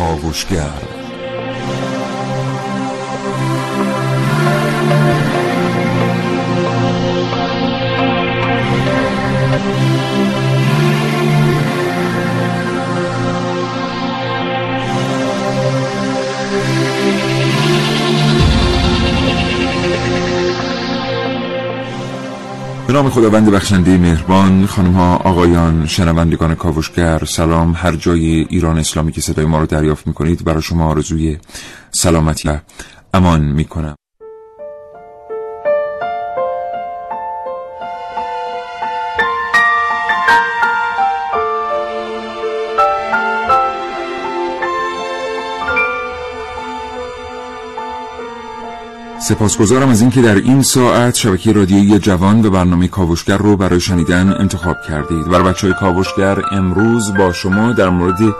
کاوشگر. به نام خداوند بخشنده مهربان خانم ها آقایان شنوندگان کاوشگر سلام. هر جای ایران اسلامی که صدای ما رو دریافت می‌کنید برای شما آرزوی سلامتی و امان می‌کنم. سپاسگزارم از اینکه در این ساعت شبکه رادیویی جوان به برنامه کاوشگر رو برای شنیدن انتخاب کردید. برای بچه های کاوشگر امروز با شما در مورد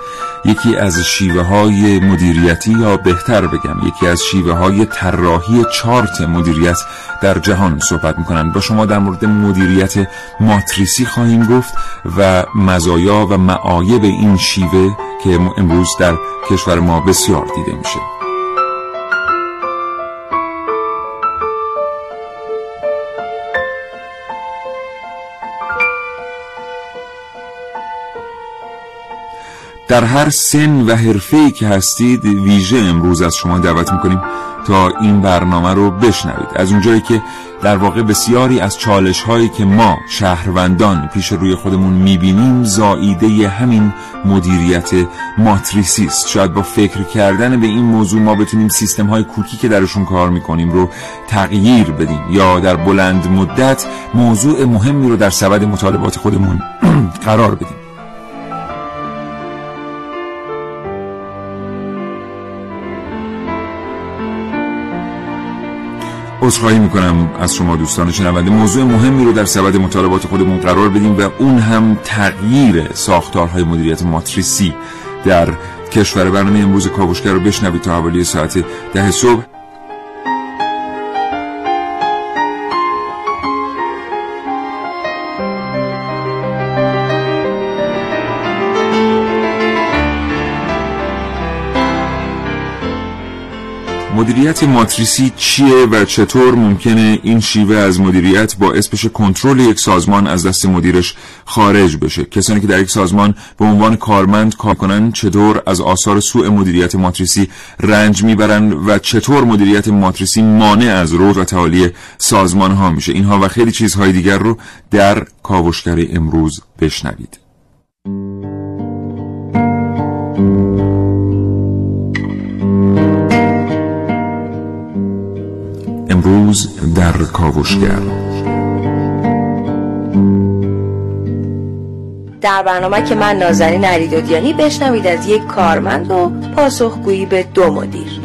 یکی از شیوه های مدیریتی یا بهتر بگم یکی از شیوه های طراحی چارت مدیریت در جهان صحبت می‌کنند با شما در مورد مدیریت ماتریسی خواهیم گفت و مزایا و معایب این شیوه که امروز در کشور ما بسیار دیده میشه. در هر سن و حرفه‌ای که هستید ویژه امروز از شما دعوت می‌کنیم تا این برنامه رو بشنوید. از اونجایی که در واقع بسیاری از چالش هایی که ما شهروندان پیش روی خودمون می‌بینیم زائیده همین مدیریت ماتریسی است شاید با فکر کردن به این موضوع ما بتونیم سیستم های کوکی که درشون کار می‌کنیم رو تغییر بدیم یا در بلند مدت موضوع مهمی رو در سبد مطالبات خودمون قرار بدیم. عذرخواهی می‌کنم از شما دوستان شنونده. موضوع مهمی رو در سبد مطالبات خودمون قرار بدیم و اون هم تغییر ساختارهای مدیریت ماتریسی در کشور. برنامه امروز کاوشگر رو بشنوید تا حوالی ساعت ده صبح. مدیریت ماتریسی چیه و چطور ممکنه این شیوه از مدیریت باعث بشه کنترل یک سازمان از دست مدیرش خارج بشه؟ کسانی که در یک سازمان به عنوان کارمند کار کنن چطور از آثار سوء مدیریت ماتریسی رنج می‌برن و چطور مدیریت ماتریسی مانع از رشد و تعالی سازمان ها میشه؟ اینها و خیلی چیزهای دیگر رو در کاوشگر امروز بشنوید. امروز در کاوشگر. در برنامه که من نازنین علیدادیانی بشنوید از یک کارمند و پاسخگویی به دو مدیر.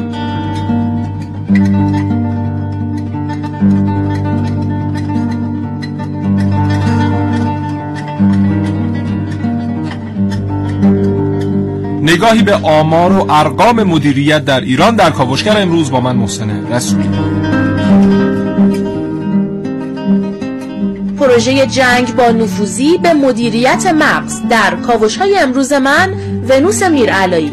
نگاهی به آمار و ارقام مدیریت در ایران در کاوشگر امروز با من محسن رسولی. پروژه جنگ با نفوذی به مدیریت مغز در کاوش های امروز من ونوس میرعلایی.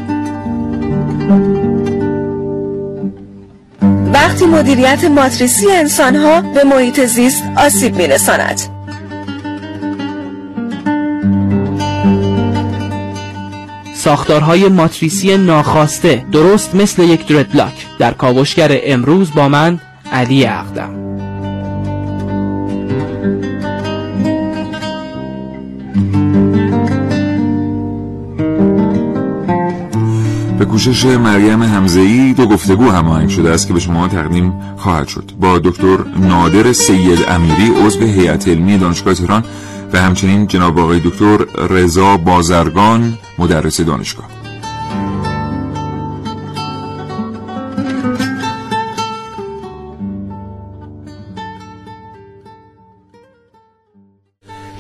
وقتی مدیریت ماتریسی انسانها به محیط زیست آسیب میرساند. ساختارهای ماتریسی ناخواسته درست مثل یک دردلاک در کاوشگر امروز با من علی اقدم. به کوشش مریم همزهی دو گفتگو هماهنگ شده است که به شما تقدیم خواهد شد. با دکتر نادر سید امیری عضو هیئت علمی دانشگاه تهران و همچنین جناب آقای دکتر رضا بازرگان مدرس دانشگاه.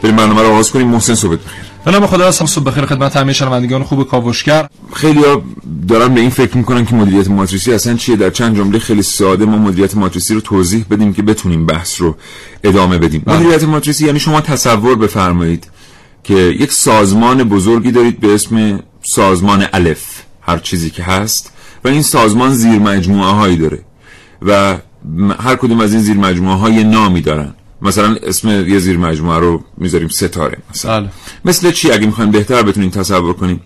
بریم برنامه رو آغاز کنیم. محسن صبح بخیر به نام خدا هستم صبح بخیر. خدمت همه شنوندگان خوب کاوشگر. خیلی ها دارن به این فکر می‌کنن که مدیریت ماتریسی اصلا چیه؟ در چند جمله خیلی ساده ما مدیریت ماتریسی رو توضیح بدیم که بتونیم بحث رو ادامه بدیم. مدیریت ماتریسی یعنی شما تصور بفرمایید که یک سازمان بزرگی دارید به اسم سازمان الف هر چیزی که هست و این سازمان زیر مجموعه هایی داره. و هر کدوم از این زیر مجموعه های نامی دارن. مثلا اسم یه زیر مجموعه رو می‌ذاریم ستاره مثلا. بله. مثل چی؟ اگه می‌خوایم بهتر بتونین تصور کنیم.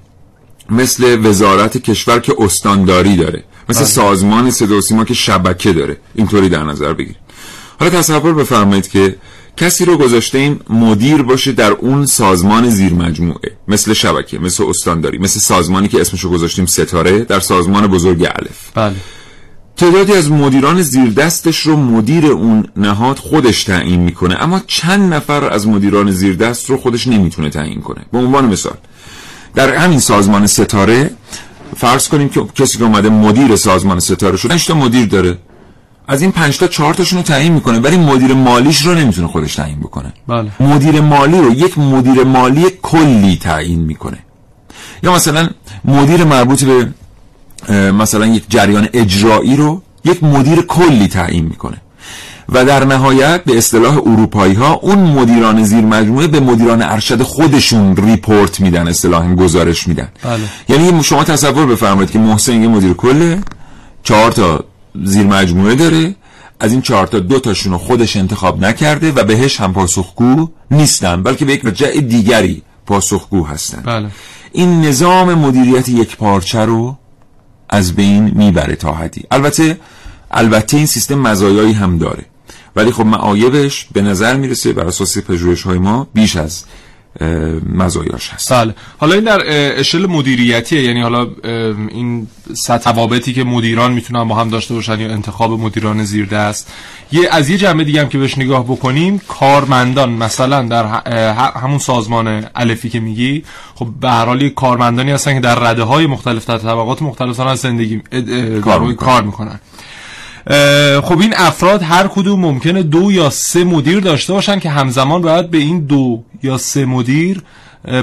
مثل وزارت کشور که استانداری داره. مثل سازمان صدا و سیما که شبکه داره. اینطوری در نظر بگیرید حالا تصور بفرمایید که کسی رو گذاشته مدیر باشه در اون سازمان زیر مجموعه. مثل شبکه مثل استانداری مثل سازمانی که اسمشو گذاشتیم ستاره در سازمان بزرگ الف. بله. تعدادی از مدیران زیر دستش رو مدیر اون نهاد خودش تعیین می‌کنه. اما چند نفر از مدیران زیر دست رو خودش نمی‌تونه تعیین کنه. به عنوان مثال در همین سازمان ستاره فرض کنیم که کسی که اومده مدیر سازمان ستاره شده 5 تا مدیر داره. از این 5 تا 4 تاشون رو تعیین می‌کنه ولی مدیر مالیش رو نمی‌تونه خودش تعیین بکنه. بله. مدیر مالی رو یک مدیر مالی کلی تعیین می‌کنه. یا مثلا مدیر مربوط به مثلا یک جریان اجرایی رو یک مدیر کلی تعیین می‌کنه. و در نهایت به اصطلاح اروپایی ها اون مدیران زیر مجموعه به مدیران ارشد خودشون ریپورت میدن اصطلاحا گزارش میدن. بله. یعنی شما تصور بفرمایید که محسن یه مدیر کله چهار تا زیر مجموعه داره از این چهار تا دو تاشون رو خودش انتخاب نکرده و بهش هم پاسخگو نیستن بلکه به یک وجه دیگری پاسخگو هستن. بله. این نظام مدیریت یک پارچه رو از بین می‌بره تا حدی. البته البته این سیستم مزایایی هم داره. ولی خب معایبش به نظر می‌رسه بر اساس پژوهش های ما بیش از مزایاش هست. بله. حالا این در اشل مدیریتیه. یعنی حالا این سطح که مدیران می‌تونن با هم داشته باشن یا انتخاب مدیران زیر دست یه از یه جنبه دیگه هم که بهش نگاه بکنیم کارمندان مثلا در همون سازمان الفی که میگی خب به هر حال کارمندانی هستن که در رده های مختلف در طبقات مختلف دارن زندگی. کار می‌کنن. خب این افراد هر کدوم ممکنه دو یا سه مدیر داشته باشن که همزمان باید به این دو یا سه مدیر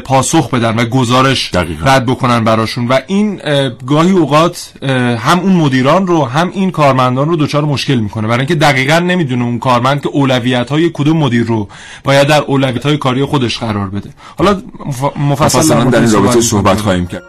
پاسخ بدن و گزارش دقیقاً. رد بکنن براشون و این اه، گاهی اوقات هم اون مدیران رو هم این کارمندان رو دچار مشکل می‌کنه برای اینکه دقیقا نمی‌دونه اون کارمند که اولویت های کدوم مدیر رو باید در اولویت های کاری خودش قرار بده حالا مف- مفصل مثلا در این رابطه. صحبت خواهیم کرد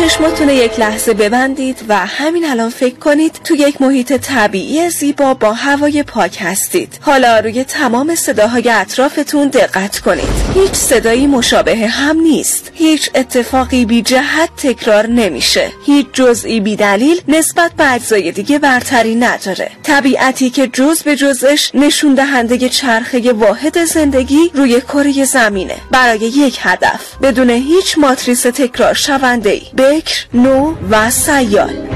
چشماتون یک لحظه ببندید و همین الان فکر کنید تو یک محیط طبیعی زیبا با هوای پاک هستید. حالا روی تمام صداهای اطرافتون دقت کنید. هیچ صدایی مشابه هم نیست. هیچ اتفاقی بی جهت تکرار نمیشه. هیچ جزئی بی دلیل نسبت به اجزای دیگه برتری نداره. طبیعتی که جز به جزش نشون دهنده چرخه واحد زندگی روی کره زمینه. برای یک هدف. بدون هیچ ماتریس تکرار شونده ای. بکر نو و سیال.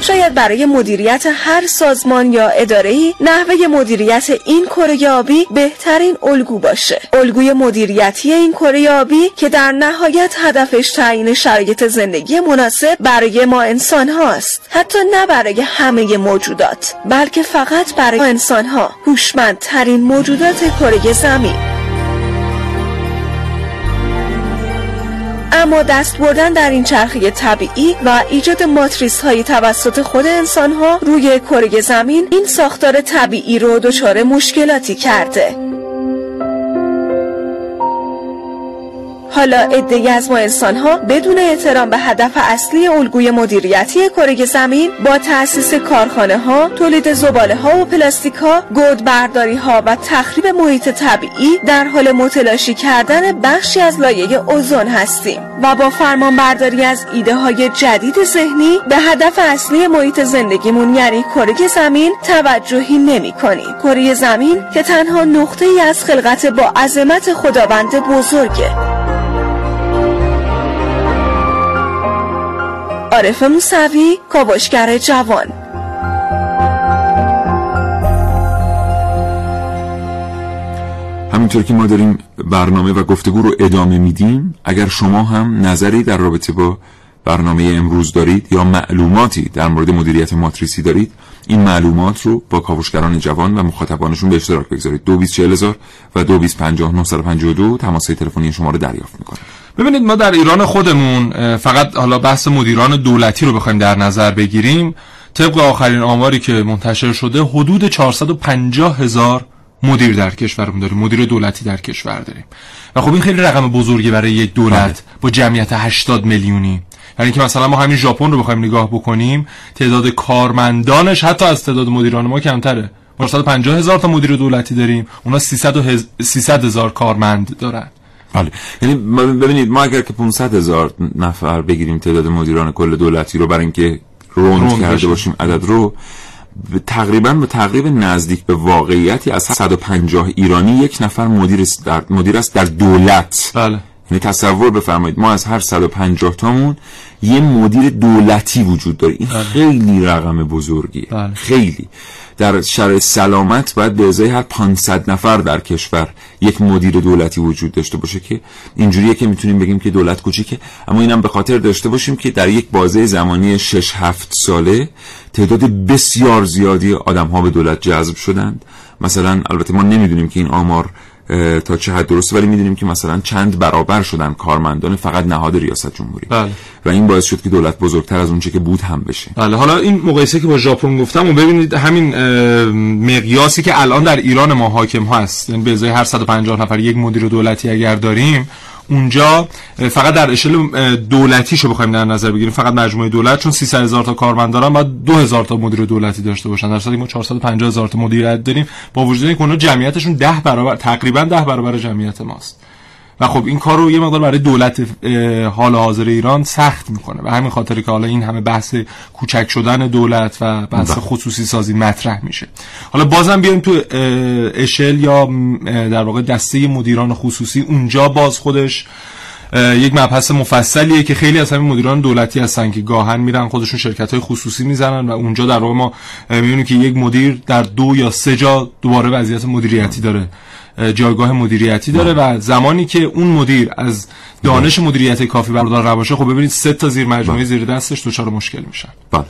شاید برای مدیریت هر سازمان یا اداره‌ای نحوه مدیریت این کره آبی بهترین الگو باشه. الگوی مدیریتی این کره آبی که در نهایت هدفش تعیین شرایط زندگی مناسب برای ما انسان هاست حتی نه برای همه موجودات بلکه فقط برای انسان ها هوشمندترین موجودات کره زمین. اما دست بردن در این چرخه طبیعی و ایجاد ماتریس های توسط خود انسان ها روی کره زمین این ساختار طبیعی رو دچار مشکلاتی کرده. حالا عدهای از ما انسان ها بدون احترام به هدف اصلی الگوی مدیریتی کره زمین با تأسیس کارخانه ها، تولید زباله ها و پلاستیک ها، گود برداری ها و تخریب محیط طبیعی در حال متلاشی کردن بخشی از لایه اوزون هستیم و با فرمان برداری از ایده های جدید ذهنی به هدف اصلی محیط زندگیمون یعنی کره زمین توجهی نمی کنیم. کره زمین که تنها نقطه ای از خلقت با عظمت خداوند بزرگه عارف موسوی کاوشگر جوان. همینطور که ما داریم برنامه و گفتگو رو ادامه میدیم اگر شما هم نظری در رابطه با برنامه امروز دارید یا معلوماتی در مورد مدیریت ماتریسی دارید این معلومات رو با کاوشگران جوان و مخاطبانشون به اشتراک بگذارید. 224000 و 225952 تماس تلفنی شما رو دریافت می‌کنه ببینید ما در ایران خودمون فقط حالا بحث مدیران دولتی رو بخوایم در نظر بگیریم طبق آخرین آماری که منتشر شده حدود 450 هزار مدیر در کشورمون داریم مدیر دولتی در کشور داریم. و خب این خیلی رقم بزرگی برای یک دولت بله. با جمعیت 80 میلیونی. یعنی که مثلا ما همین ژاپن رو بخوایم نگاه بکنیم تعداد کارمندانش حتی از تعداد مدیران ما کمتره. ما 450 هزار تا مدیر دولتی داریم اونا 300 هزار کارمند دارن. بله. یعنی ببینید ما اگر که 500 هزار نفر بگیریم تعداد مدیران کل دولتی رو برای اینکه روند کرده باشیم عدد رو تقریبا به تقریب نزدیک به واقعیتی از 150 ایرانی یک نفر مدیر است در, مدیر است در دولت. بله. یعنی تصور بفرمایید ما از هر 150 تامون یه مدیر دولتی وجود داره. این بله. خیلی رقم بزرگیه. بله. خیلی. در شرایط سلامت باید به ازای هر 500 نفر در کشور یک مدیر دولتی وجود داشته باشه که اینجوریه که می‌تونیم بگیم که دولت کوچیکه. اما اینم به خاطر داشته باشیم که در یک بازه زمانی 6 7 ساله تعداد بسیار زیادی آدم ها به دولت جذب شدند. مثلا البته ما نمی‌دونیم که این آمار تا چه حد درسته. ولی می‌دونیم که مثلا چند برابر شدن کارمندان فقط نهاد ریاست جمهوری. بله. و این باعث شد که دولت بزرگتر از اونچه که بود هم بشه. بله. حالا این مقایسه که با ژاپن گفتم و ببینید همین مقیاسی که الان در ایران ما حاکم هست. یعنی به ازای هر 150 نفر یک مدیر دولتی اگر داریم اونجا فقط در اشل دولتیشو بخوایم در نظر بگیریم. فقط مجموعه دولت چون 300 هزار تا کارمند دارن بعد 2000 تا مدیر دولتی داشته باشن. در صورتی ما 450 هزار تا مدیریت داریم با وجود اینکه اونا جمعیتشون 10 برابر تقریبا 10 برابر جمعیت ماست. و خب این کار رو یه مقدار برای دولت حال حاضر ایران سخت می‌کنه. و همین خاطر که حالا این همه بحث کوچک شدن دولت و بحث بله. خصوصی سازی مطرح میشه. حالا بازم بیایم تو اشل یا در واقع دسته مدیران خصوصی اونجا باز خودش یک مبحث مفصلیه که خیلی از همین مدیران دولتی هستن که گاهن میرن خودشون شرکت های خصوصی می‌زنن و اونجا در واقع ما می‌بینیم که یک مدیر در دو یا سه جا دوباره وضعیت مدیریتی داره. جایگاه مدیریتی داره و زمانی که اون مدیر از دانش مدیریت کافی بردار نباشه خب ببینید سه تا زیر مجموعه بله. زیر دستش دچار مشکل میشن. بله.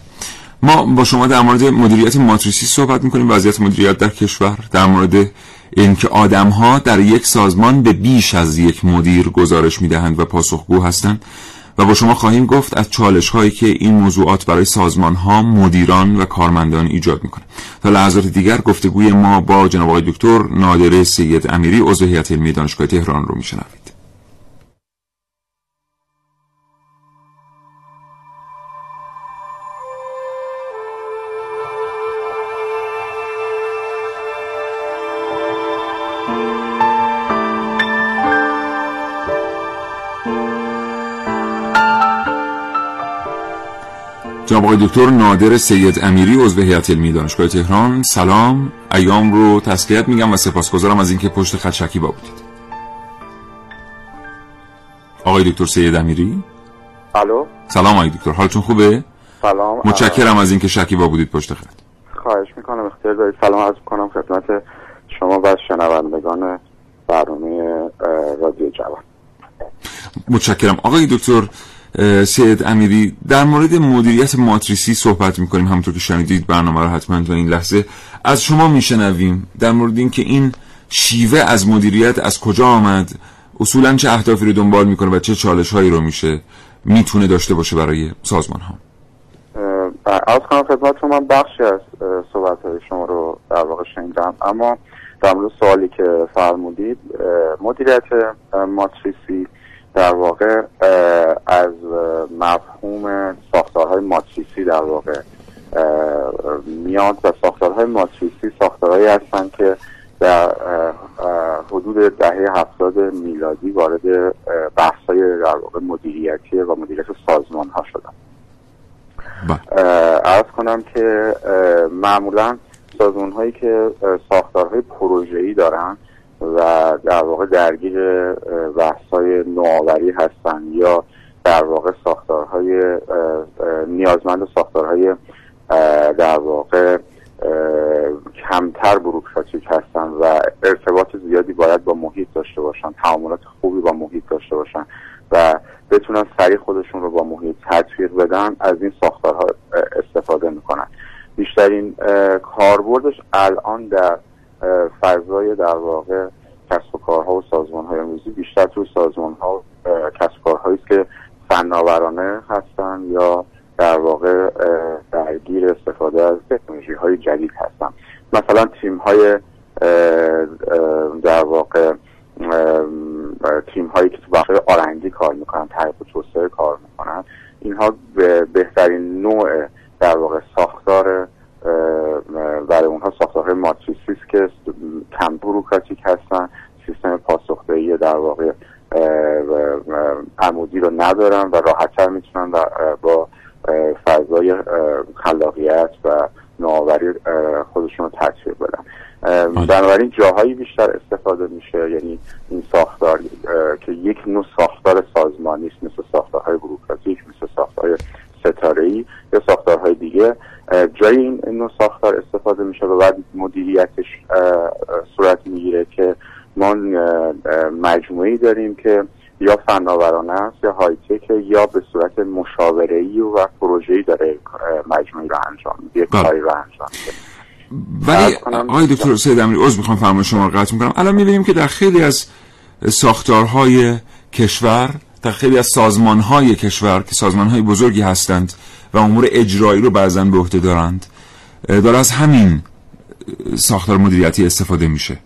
ما با شما در مورد مدیریت ماتریسی صحبت می‌کنیم وضعیت مدیریت در کشور در مورد اینکه آدم ها در یک سازمان به بیش از یک مدیر گزارش می‌دهند و پاسخگو هستند. و با شما خواهیم گفت از چالش هایی که این موضوعات برای سازمان ها مدیران و کارمندان ایجاد می‌کنه. تا لحظات دیگر گفتگوی ما با جناب آقای دکتر نادره سید امیری عضو هیئت علمی دانشگاه تهران رو میشنوید. جناب آقای دکتر نادر سید امیری عضو هیئت علمی دانشگاه تهران. سلام. ایام رو تسلیت میگم و سپاسگزارم از اینکه پشت خط شکیبا بودید. آقای دکتر سید امیری؟ الو. سلام آقای دکتر. حالتون خوبه؟ سلام. متشکرم از اینکه شکیبا بودید پشت خط. خواهش می‌کنم اختیار دارید. سلام عرض کنم خدمت شما و شنوندگان برنامه رادیو جوان. متشکرم. آقای دکتر سید امیری در مورد مدیریت ماتریسی صحبت می‌کنیم همونطور که شنیدید برنامه رو حتما تا این لحظه. از شما میشنویم در مورد اینکه این شیوه از مدیریت از کجا آمد؟ اصولا چه اهدافی رو دنبال می‌کنه و چه چالش هایی رو میشه می‌تونه داشته باشه برای سازمان ها از کنم خدمت من بخشی از صحبت های شما رو در واقع شنیدم. اما در مورد سوالی که فرمودید مدیریت ماتریسی در واقع از مفهوم ساختارهای ماتریسی در واقع میاد و ساختارهای ماتریسی ساختارهایی هستند که در حدود دهه هفتاد میلادی وارد بحثای در واقع مدیریتی و مدیریت سازمان ها شدن بله. کنم که معمولا سازمان هایی که ساختارهای پروژه‌ای دارن و در واقع درگیر های نوآوری هستن یا در واقع ساختارهای نیازمند ساختارهای در واقع کمتر بروکراتیک هستن و ارتباط زیادی باید با محیط داشته باشن تعاملات خوبی با محیط داشته باشن و بتونن سریع خودشون رو با محیط تطبیق بدن از این ساختارها استفاده می‌کنن. بیشترین کاربردش الان در فضای در واقع کسب و کارها و سازمان های امروزی بیشتر توی سازمان ها کسب کارهایی که فناورانه هستن یا در واقع درگیر استفاده از تکنولوژی های جدید هستن. مثلا تیم های در واقع تیم هایی که تو بخش آرندی کار می‌کنن تحقیق توسعه کار می‌کنن اینها به بهترین نوع در واقع ساختار برای اونها ساختارهای ماتریسی است که کم بروکراتیک هستن سیستم پاسخدهی در واقع عمودی رو ندارن و راحتتر می‌تونن با فضای خلاقیت و نوآوری خودشون رو تطبیق بدن. بنابراین جاهایی بیشتر استفاده میشه یعنی این ساختار که یک نوع ساختار سازمانی است مثل ساختارهای بروکراتیک مثل ساختارهای ستاره یا ساختارهای دیگه جای این نوع ساختار استفاده میشه و بعد مدیریتش صورت می‌گیره که ما مجموعی داریم که یا فناورانه است یا های یا به صورت مشاوره ای و پروژه‌ای داره مجموعی رو انجام میده. کاری رو انجام میده ولی آقای دکتر سید امیری عذر می‌خوام فرمایش شما رو قطع می‌کنم الان می‌بینیم که در خیلی از ساختارهای کشور در خیلی از سازمانهای کشور که سازمانهای بزرگی هستند و امور اجرایی رو بعضا به عهده دارند داره از همین ساختار مدیریتی استفاده میشه.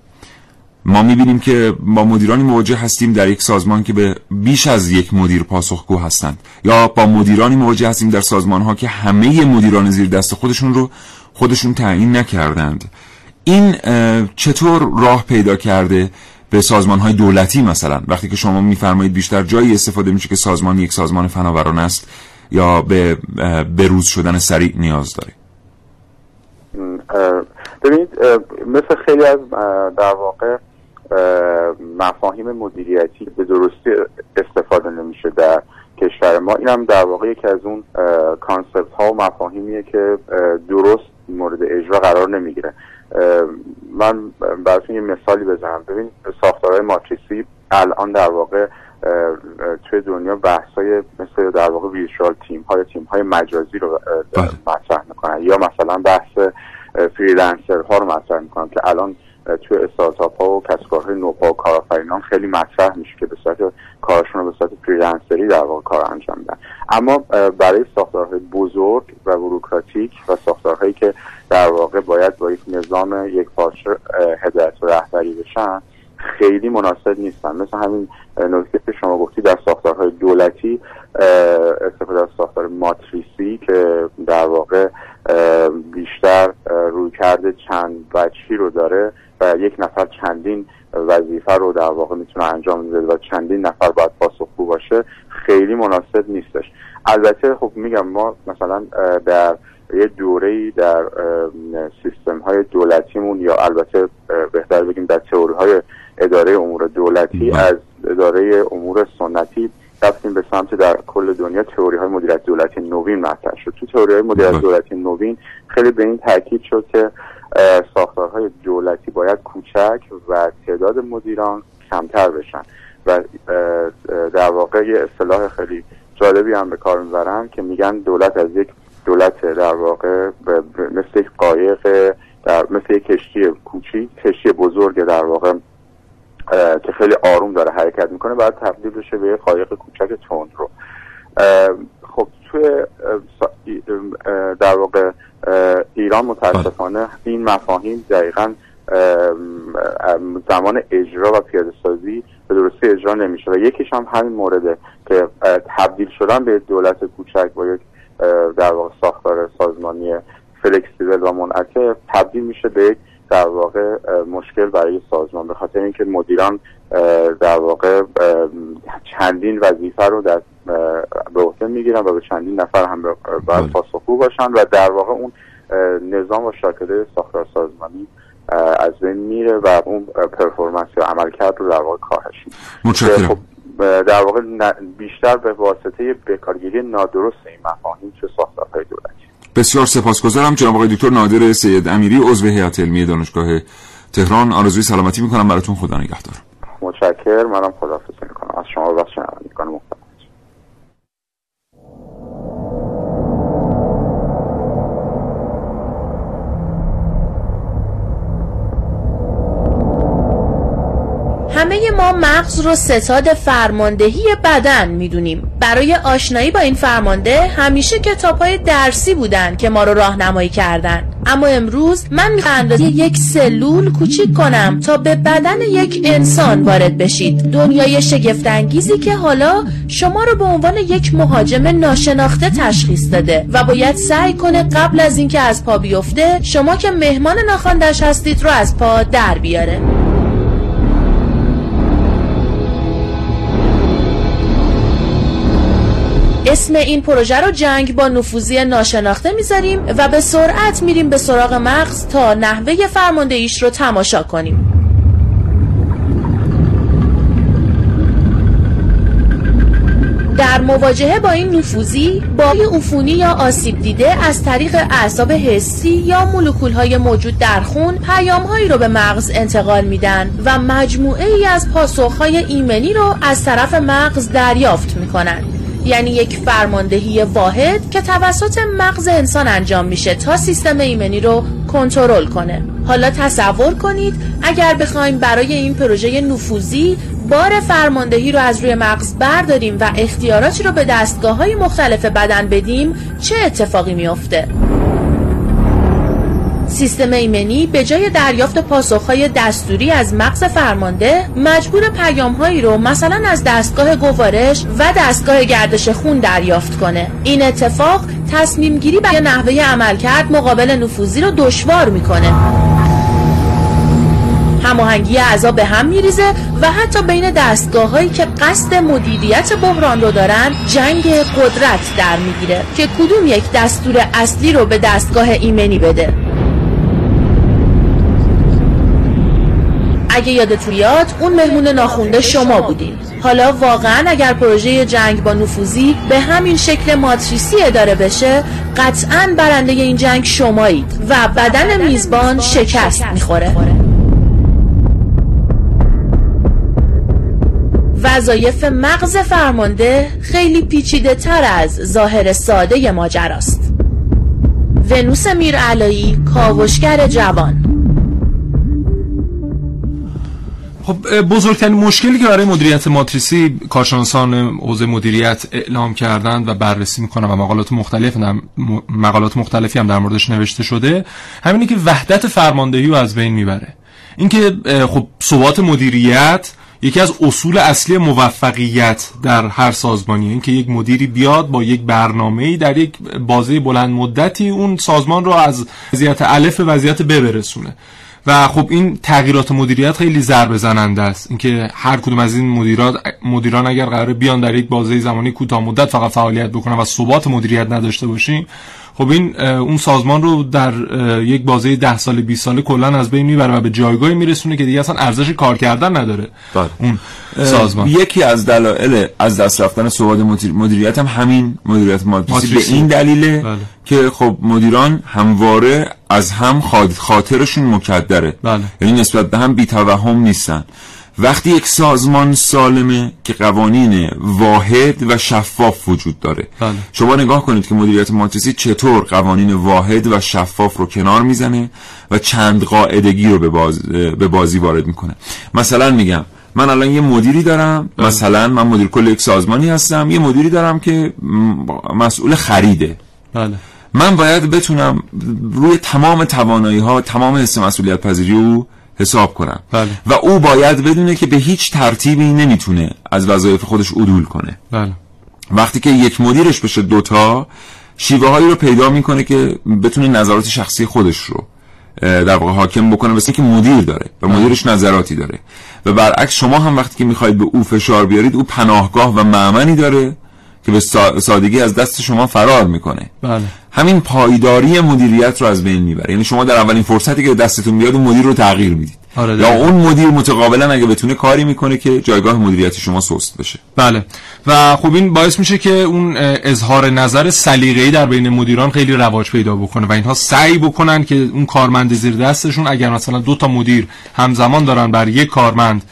ما می‌بینیم که با مدیرانی مواجه هستیم در یک سازمان که به بیش از یک مدیر پاسخگو هستند. یا با مدیرانی مواجه هستیم در سازمان ها که همه مدیران زیر دست خودشون رو خودشون تعیین نکردند. این چطور راه پیدا کرده؟ به سازمان های دولتی مثلا. وقتی که شما میفرمایید بیشتر جایی استفاده میشه که سازمان یک سازمان فناورانه است یا به بروز شدن سریع نیاز داره؟ ببینید مثل خیلی از در واقع مفاهیم مدیریتی به درستی استفاده نمیشه در کشور ما. این هم در واقع یکی از اون کانسپت ها و مفاهیمیه که درست مورد اجرا قرار نمی‌گیره. من براتون یه مثالی بزنم ببین ساختارهای ماتریسی الان در واقع توی دنیا بحث های مثل در واقع virtual team های تیم های مجازی رو بله. مطرح می‌کنن یا مثلا بحث freelancer ها رو مطرح می‌کنن که الان توی استارتاپ ها و کسب نوپا و کارآفرینان خیلی مطرح میشه که به صورت کارشون رو به صورت freelancer ی در واقع کار انجام میدن اما برای ساختارهای بزرگ و بروکراتیک و ساختارهایی که در واقع باید با یک نظام یک پارچه هدایت و رهبری بشن خیلی مناسب نیستن. مثل همین نکته که شما گفتی در ساختارهای دولتی استفاده از ساختار ماتریسی که در واقع بیشتر روی کرده چند بچی رو داره و یک نفر چندین وظیفه رو در واقع می‌تونه انجام بده و چندین نفر باید پاسخگو باشه خیلی مناسب نیستش البته خب میگم ما مثلا در یه دوره در سیستم های دولتیمون یا البته بهتر بگیم در تئوری های اداره امور دولتی بله. از اداره امور سنتی رفتیم به سمت در کل دنیا تئوری های مدیریت دولتی نوین مطرح شد تو تئوری های مدیریت بله. دولتی نوین خیلی به این تاکید شد که ساختارهای دولتی باید کوچک و تعداد مدیران کمتر بشن. و در واقع یه اصطلاح خیلی جالبی هم به کار می‌برن که میگن دولت از یک دولت در واقع مثل یک قایق در مثل یک کشتی کوچیک کشتی بزرگ در واقع که خیلی آروم داره حرکت می‌کنه باید تبدیل بشه به قایق کوچک تند رو. خب توی در واقع ایران متاسفانه این مفاهیم دقیقا زمان اجرا و پیاده سازی به درستی اجرا نمیشه و یکیش هم همین مورده که تبدیل شدن به دولت کوچک با یک در واقع ساختار سازمانی فلکسیبل و منعطف تبدیل میشه به یک در واقع مشکل برای سازمان به خاطر اینکه مدیران در واقع چندین وظیفه رو در به عهده می‌گیرن و به چندین نفر هم باید بله. پاسخگو باشن و در واقع اون نظام و شاکله ساختار سازمانی از بین میره و اون پرفورمنس یا عملکرد رو در واقع کاهش متشکرم. خب در واقع بیشتر به واسطه بکارگیری نادرست این مفاهیم چه ساختارهای دولتی؟ بسیار سپاسگزارم. جناب آقای دکتر نادر سید امیری عضو هیئت علمی دانشگاه تهران. آرزوی سلامتی می‌کنم. براتون خدا نگهدار. متشکر منم خداحافظی می‌کنم. از شما بخش همه ما مغز رو ستاد فرماندهی بدن می‌دونیم. برای آشنایی با این فرمانده همیشه کتاب های درسی بودن که ما رو راهنمایی کردن. اما امروز من می‌خوام یک سلول کوچیک کنم تا به بدن یک انسان وارد بشید. دنیای شگفتانگیزی که حالا شما رو به عنوان یک مهاجم ناشناخته تشخیص داده و باید سعی کنه قبل از اینکه از پا بیفته شما که مهمان ناخواندش هستید رو از پا در بیاره. اسم این پروژه رو جنگ با نفوذی ناشناخته می‌ذاریم و به سرعت میریم به سراغ مغز تا نحوه فرماندهیش رو تماشا کنیم. در مواجهه با این نفوذی با عفونی یا آسیب دیده از طریق اعصاب حسی یا مولکول های موجود در خون پیام هایی رو به مغز انتقال میدن و مجموعه ای از پاسخ های ایمنی رو از طرف مغز دریافت می‌کنن. یعنی یک فرماندهی واحد که توسط مغز انسان انجام میشه تا سیستم ایمنی رو کنترل کنه حالا تصور کنید اگر بخوایم برای این پروژه نفوذی بار فرماندهی رو از روی مغز برداریم و اختیاراتی رو به دستگاه های مختلف بدن بدیم چه اتفاقی میافته؟ سیستم ایمنی به جای دریافت پاسخهای دستوری از مغز فرمانده مجبور پیامهایی رو مثلا از دستگاه گوارش و دستگاه گردش خون دریافت کنه. این اتفاق تصمیم گیری برای نحوه عملکرد مقابل نفوذی رو دشوار می‌کنه. هماهنگی اعضا به هم میریزه و حتی بین دستگاه هایی که قصد مدیریت بحران رو دارن جنگ قدرت در می‌گیره که کدوم یک دستور اصلی رو به دستگاه ایمنی بده. اگه یادتون بیاد اون مهمون ناخونده شما بودین. حالا واقعا اگر پروژه جنگ با نفوذی به همین شکل ماتریسی اداره بشه قطعا برنده این جنگ شمایید و بدن میزبان شکست می‌خوره. وظایف مغز فرمانده خیلی پیچیده تر از ظاهر ساده ماجراست. ونوس میرعلایی کاوشگر جوان. خب بزرگترین مشکلی که برای مدیریت ماتریسی کارشناسان حوزه مدیریت اعلام کردند و بررسی می‌کنن و مقالات مختلف مقالات مختلفی هم در موردش نوشته شده همینه که وحدت فرماندهی رو از بین می‌بره. اینکه خب ثبات مدیریت یکی از اصول اصلی موفقیت در هر سازمانی اینکه یک مدیری بیاد با یک برنامه‌ای در یک بازه بلند مدتی اون سازمان رو از وضعیت الف وضعیت ب برسونه. و خب این تغییرات مدیریت خیلی ضربه زننده است. اینکه هر کدوم از این مدیرات مدیران اگر قراره بیان در یک بازه زمانی کوتاه مدت فقط فعالیت بکنن و ثبات مدیریت نداشته باشیم خب این اون سازمان رو در یک بازه ده سال 20 ساله کلا از بین می‌بره و به جایگاهی میرسونه که دیگه اصلا ارزش کار کردن نداره بله. اون سازمان یکی از دلایل از دست رفتن ثبات مدیریت هم همین مدیریت ماتریسی به این دلیله بله. که خب مدیران همواره از هم خاطرشون مکدره بله. یعنی نسبت به هم بی‌توهم نیستن وقتی یک سازمان سالمه که قوانین واحد و شفاف وجود داره بله. شما نگاه کنید که مدیریت ماتریسی چطور قوانین واحد و شفاف رو کنار می‌زنه و چند قاعدگی رو به, باز... به بازی وارد می‌کنه مثلا میگم من الان یه مدیری دارم بله. مثلا من مدیر کل یک سازمانی هستم یه مدیری دارم که مسئول خریده بله من باید بتونم روی تمام توانایی ها تمام حس مسئولیت پذیری او حساب کنم. بله. و او باید بدونه که به هیچ ترتیبی نمی‌تونه از وظایف خودش عدول کنه. بله. وقتی که یک مدیرش بشه دوتا شیوه هایی رو پیدا می‌کنه که بتونه نظرات شخصی خودش رو در واقع حاکم بکنه مثل که مدیر داره و مدیرش نظراتی داره. و برعکس شما هم وقتی که می‌خواید به او فشار بیارید او پناهگاه و معمنی داره. که به سادگی از دست شما فرار می‌کنه. بله. همین پایداری مدیریت رو از بین می‌بره. یعنی شما در اولین فرصتی که دستتون بیاد اون مدیر رو تغییر می‌دید. آره یا اون مدیر متقابلا اگه بتونه کاری می‌کنه که جایگاه مدیریت شما سست بشه. بله. و خب این باعث میشه که اون اظهار نظر سلیقه‌ای در بین مدیران خیلی رواج پیدا بکنه و اینها سعی بکنن که اون کارمند زیر دستشون اگر مثلا دو تا مدیر همزمان دارن بر یک کارمند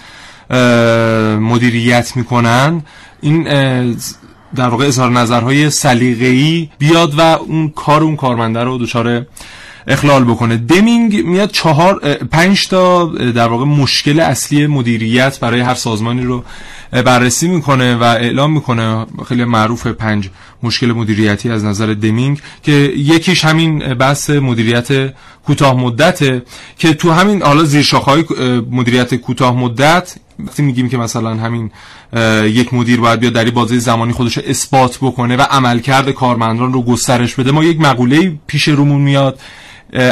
مدیریت می‌کنن این در واقع اظهار نظرهای سلیقه‌ای بیاد و اون کار اون کارمنده رو دچار اخلال بکنه. دمینگ میاد چهار پنج تا در واقع مشکل اصلی مدیریت برای هر سازمانی رو بررسی می‌کنه و اعلام می‌کنه. خیلی معروف پنج مشکل مدیریتی از نظر دمینگ که یکیش همین بحث مدیریت کوتاه مدته که تو همین حالا زیرشاخهای مدیریت کوتاه مدت وقتی میگیم که مثلا همین یک مدیر باید بیاد در بازه زمانی خودش اثبات بکنه و عملکرد کارمندان رو گسترش بده ما یک مقوله پیش رومون میاد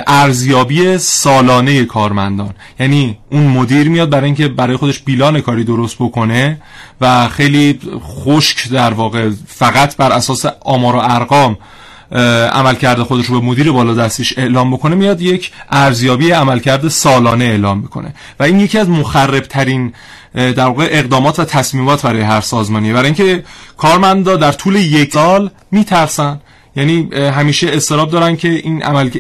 ارزیابی سالانه کارمندان. یعنی اون مدیر میاد برای اینکه برای خودش بیلان کاری درست بکنه و خیلی خشک در واقع فقط بر اساس آمار و ارقام عملکرد خودش رو به مدیر بالا دستیش اعلام بکنه میاد یک ارزیابی عملکرد سالانه اعلام می‌کنه. و این یکی از مخرب ترین در واقع اقدامات و تصمیمات برای هر سازمانیه. برای اینکه کارمندا در طول یک سال میترسن. یعنی همیشه استراب دارن که این عمل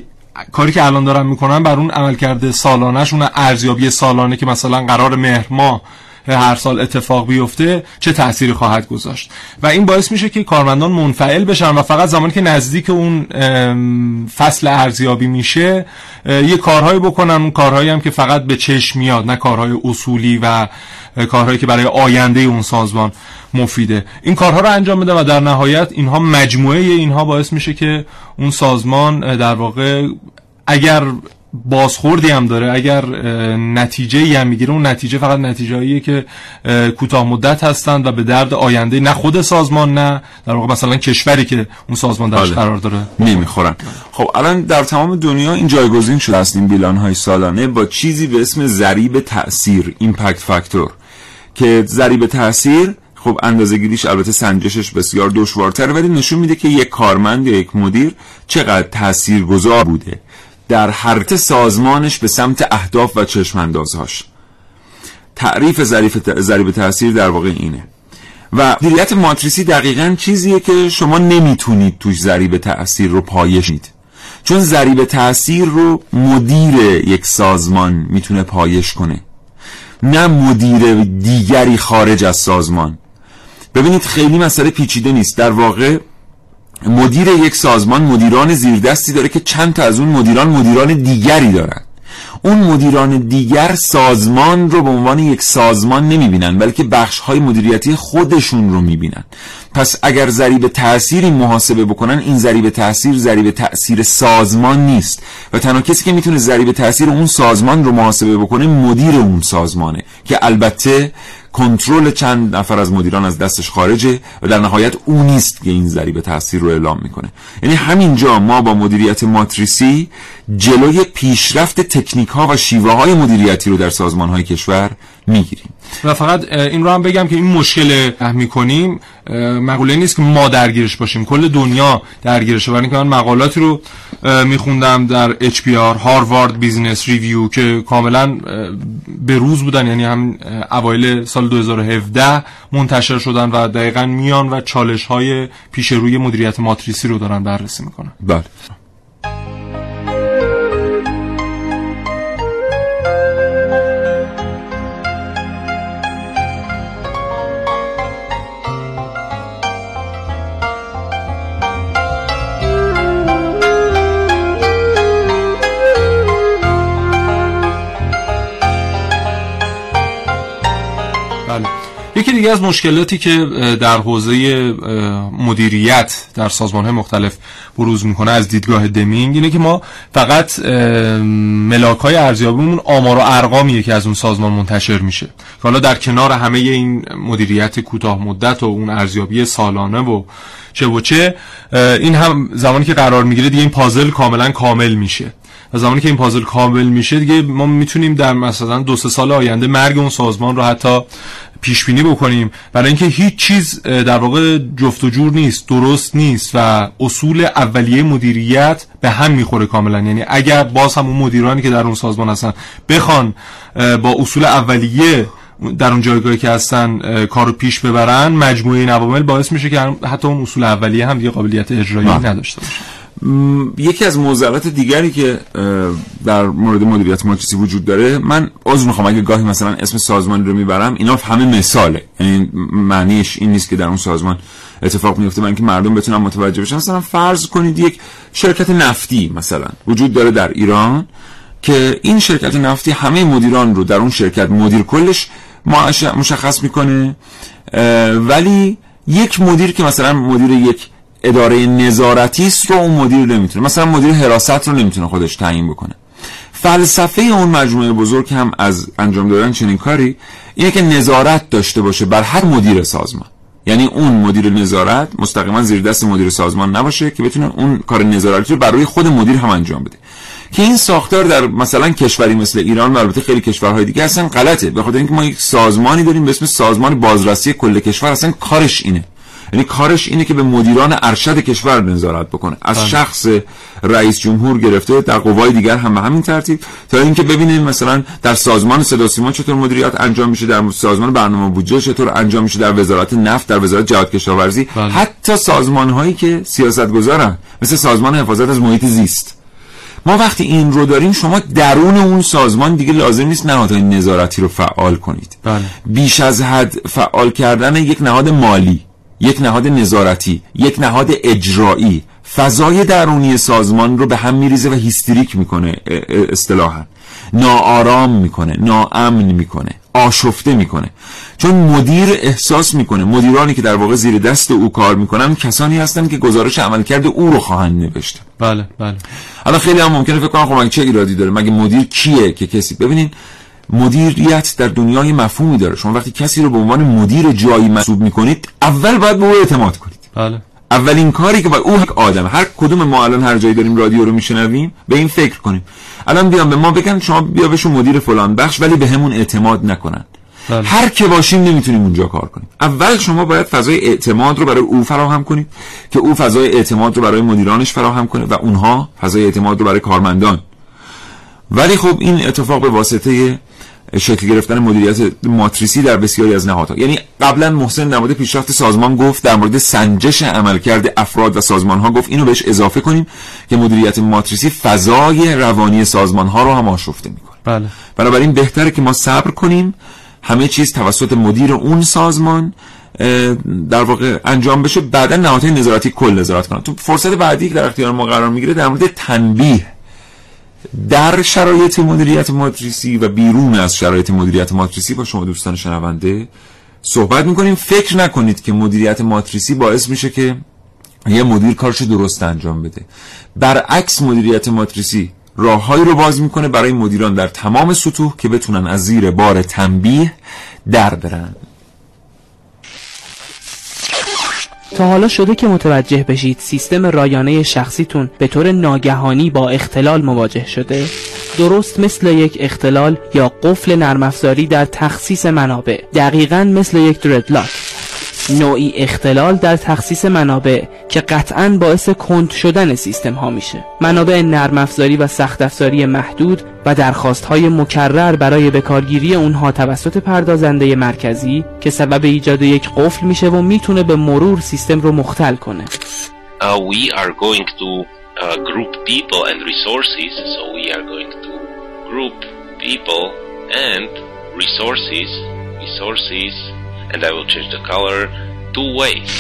کاری که الان دارن می‌کنن بر اون عملکرد سالانهشون ارزیابی سالانه که مثلا قرار مهر ماه هر سال اتفاق بیفته چه تأثیری خواهد گذاشت. و این باعث میشه که کارمندان منفعل بشن و فقط زمانی که نزدیک اون فصل ارزیابی میشه یه کارهایی بکنن اون کارهایی هم که فقط به چشم میاد نه کارهای اصولی و کارهایی که برای آینده اون سازمان مفیده. این کارها رو انجام بده و در نهایت اینها مجموعه اینها باعث میشه که اون سازمان در واقع اگر بازخوردی هم داره. اگر نتیجه ای هم می‌گیره اون نتیجه فقط نتیجه که کوتاه مدت هستند و به درد آینده نه خود سازمان نه در واقع مثلا کشوری که اون سازمان درش بله. قرار داره. نمی‌خورن خب الان در تمام دنیا این جایگزین شده است این بیلان های سالانه با چیزی به اسم ضریب تاثیر ایمپکت فاکتور که ضریب تاثیر خب اندازه گیریش البته سنجشش بسیار دشوارتر ولی نشون میده که یک کارمند یا یک مدیر چقدر تاثیرگذار بوده. در حرکت سازمانش به سمت اهداف و چشماندازهاش. تعریف ضریب تاثیر در واقع اینه. و مدیریت ماتریسی دقیقا چیزیه که شما نمی‌تونید توش ضریب تاثیر رو پایشید چون ضریب تاثیر رو مدیر یک سازمان می‌تونه پایش کنه. نه مدیر دیگری خارج از سازمان. ببینید خیلی مسئله پیچیده نیست. در واقع مدیر یک سازمان مدیران زیردستی داره که چند تا از اون مدیران مدیران دیگری دارن. اون مدیران دیگر سازمان رو به عنوان یک سازمان نمی‌بینن بلکه بخش های مدیریتی خودشون رو می‌بینن. پس اگر ضریب تأثیری محاسبه بکنن این ضریب تاثیر ضریب تاثیر سازمان نیست. و تنها کسی که می‌تونه ضریب تاثیر اون سازمان رو محاسبه بکنه مدیر اون سازمانه که البته کنترل چند نفر از مدیران از دستش خارجه و در نهایت او نیست که این ضریب تاثیر رو اعلام می‌کنه. یعنی همینجا ما با مدیریت ماتریسی جلوی پیشرفت تکنیک ها و شیوه های مدیریتی رو در سازمان های کشور می‌گیریم. و فقط این رو هم بگم که این مشکل فهمی کنیم مقوله نیست که ما درگیرش باشیم. کل دنیا درگیرشه. برای اینکه من مقالاتی رو میخوندم در HBR Harvard Business Review که کاملا به روز بودن یعنی هم اوایل سال 2017 منتشر شدن و دقیقا میان و چالش های پیش روی مدیریت ماتریسی رو دارن بررسی می‌کنن. بله. دیگه از مشکلاتی که در حوزه مدیریت در سازمان های مختلف بروز می‌کنه از دیدگاه دمینگ اینه که ما فقط ملاک های ارزیابیمون آمار و ارقامیه که از اون سازمان منتشر میشه. که حالا در کنار همه این مدیریت کوتاه مدت و اون ارزیابی سالانه و چه و چه این هم زمانی که قرار می‌گیره دیگه این پازل کاملا کامل میشه. و زمانی که این پازل کامل میشه دیگه ما می‌تونیم در مثلا دو سه سال آینده مرگ اون سازمان رو حتی پیش بینی بکنیم. برای اینکه هیچ چیز در واقع جفت و جور نیست درست نیست و اصول اولیه مدیریت به هم می‌خوره کاملا. یعنی اگر باز هم اون مدیرانی که در اون سازمان هستن بخوان با اصول اولیه در اون جایگاهی که هستن کارو پیش ببرن مجموعه این عوامل باعث میشه که حتی اون اصول اولیه هم دیگه قابلیت اجرایی بله. نداشته باشه. یکی از معضلات دیگری که در مورد مدیریت ماتریسی وجود داره من عذر می‌خوام اگه گاهی مثلا اسم سازمانی رو می‌برم اینا همه مثاله. یعنی معنیش این نیست که در اون سازمان اتفاق میفته من که مردم بتونن متوجه بشن. مثلا فرض کنید یک شرکت نفتی مثلا وجود داره در ایران که این شرکت نفتی همه مدیران رو در اون شرکت مدیر کلش مشخص می‌کنه ولی یک مدیر که مثلا مدیر یک اداره نظارتی است رو اون مدیر نمی‌تونه مثلا مدیر حراست رو نمی‌تونه خودش تعیین بکنه. فلسفه اون مجموعه بزرگ هم از انجام دادن چنین کاری اینه که نظارت داشته باشه بر هر مدیر سازمان. یعنی اون مدیر نظارت مستقیما زیر دست مدیر سازمان نباشه که بتونه اون کار نظارتی رو برای خود مدیر هم انجام بده. که این ساختار در مثلا کشوری مثل ایران و البته خیلی کشورهای دیگه اصلا غلطه به خاطر اینکه ما یک سازمانی داریم به اسم سازمان بازرسی کل کشور اصلا کارش اینه. یعنی کارش اینه که به مدیران ارشد کشور نظارت بکنه از بله. شخص رئیس جمهور گرفته در قوای دیگر هم همین ترتیب تا اینکه ببینیم مثلا در سازمان صدا سیما چطور مدیریت انجام میشه در سازمان برنامه بودجه چطور انجام میشه در وزارت نفت در وزارت جهاد کشاورزی بله. حتی سازمان هایی که سیاست گذارن مثل سازمان حفاظت از محیط زیست ما وقتی این رو داریم شما درون اون سازمان دیگه لازم نیست نهادهای نظارتی رو فعال کنید بله. بیش از حد فعال کردن یک نهاد مالی یک نهاد نظارتی یک نهاد اجرایی. فضای درونی سازمان رو به هم میریزه و هیستریک می‌کنه اصطلاحا. ناآرام می‌کنه ناامن می‌کنه آشفته می‌کنه. چون مدیر احساس می‌کنه مدیرانی که در واقع زیر دست او کار می‌کنن کسانی هستن که گزارش عملکرد او رو خواهند نوشت بله بله. حالا خیلی هم ممکنه فکر کنم خب چه ایرادی داره؟ مگه مدیر کیه که کسی؟ ببینین مدیریت در دنیای مفهومی داره. شما وقتی کسی رو به عنوان مدیر جایی محسوب می‌کنید اول باید به او اعتماد کنید. بله. اولین کاری که باید او یک آدم هر کدوم ما الان هر جایی داریم رادیو رو میشنویم به این فکر کنیم. الان بیام به ما بگن شما بیا بشون مدیر فلان بخش ولی به همون اعتماد نکنن. بله. هر که باشیم نمی‌تونیم اونجا کار کنیم. اول شما باید فضای اعتماد رو برای او فراهم کنید که او فضای اعتماد رو برای مدیرانش فراهم کنه و اونها فضای اعتماد رو برای کارمندان. ولی خب این اتفاق به واسطه شکل گرفتن مدیریت ماتریسی در بسیاری از نهادها. یعنی قبلا محسن مورد پیشرفت سازمان گفت در مورد سنجش عملکرد افراد و سازمان ها گفت اینو بهش اضافه کنیم که مدیریت ماتریسی فضای روانی سازمان ها رو هم آشفته می‌کنه. بله. بنابراین بهتره که ما صبر کنیم همه چیز توسط مدیر اون سازمان در واقع انجام بشه. بعدا نهادهای نظارتی کل نظارت کنن. تو فرصت بعدی که در اختیار ما قرار می‌گیره در مورد تنبیه در شرایط مدیریت ماتریسی و بیرون از شرایط مدیریت ماتریسی با شما دوستان شنونده صحبت می‌کنیم. فکر نکنید که مدیریت ماتریسی باعث میشه که یه مدیر کارش درست انجام بده. برعکس مدیریت ماتریسی راههایی رو باز می‌کنه برای مدیران در تمام سطوح که بتونن از زیر بار تنبیه در برن. تا حالا شده که متوجه بشید سیستم رایانه شخصیتون به طور ناگهانی با اختلال مواجه شده؟ درست مثل یک اختلال یا قفل نرم در تخصیص منابع دقیقا مثل یک دردلاک نوعی اختلال در تخصیص منابع که قطعا باعث کند شدن سیستم ها میشه. منابع نرم افزاری و سخت افزاری محدود و درخواست های مکرر برای بکارگیری اونها توسط پردازنده مرکزی که سبب ایجاد یک قفل میشه و می‌تونه به مرور سیستم رو مختل کنه. Uh, we are going to uh, group people and resources. So we are going to group people and resources resources and I will change the color two ways.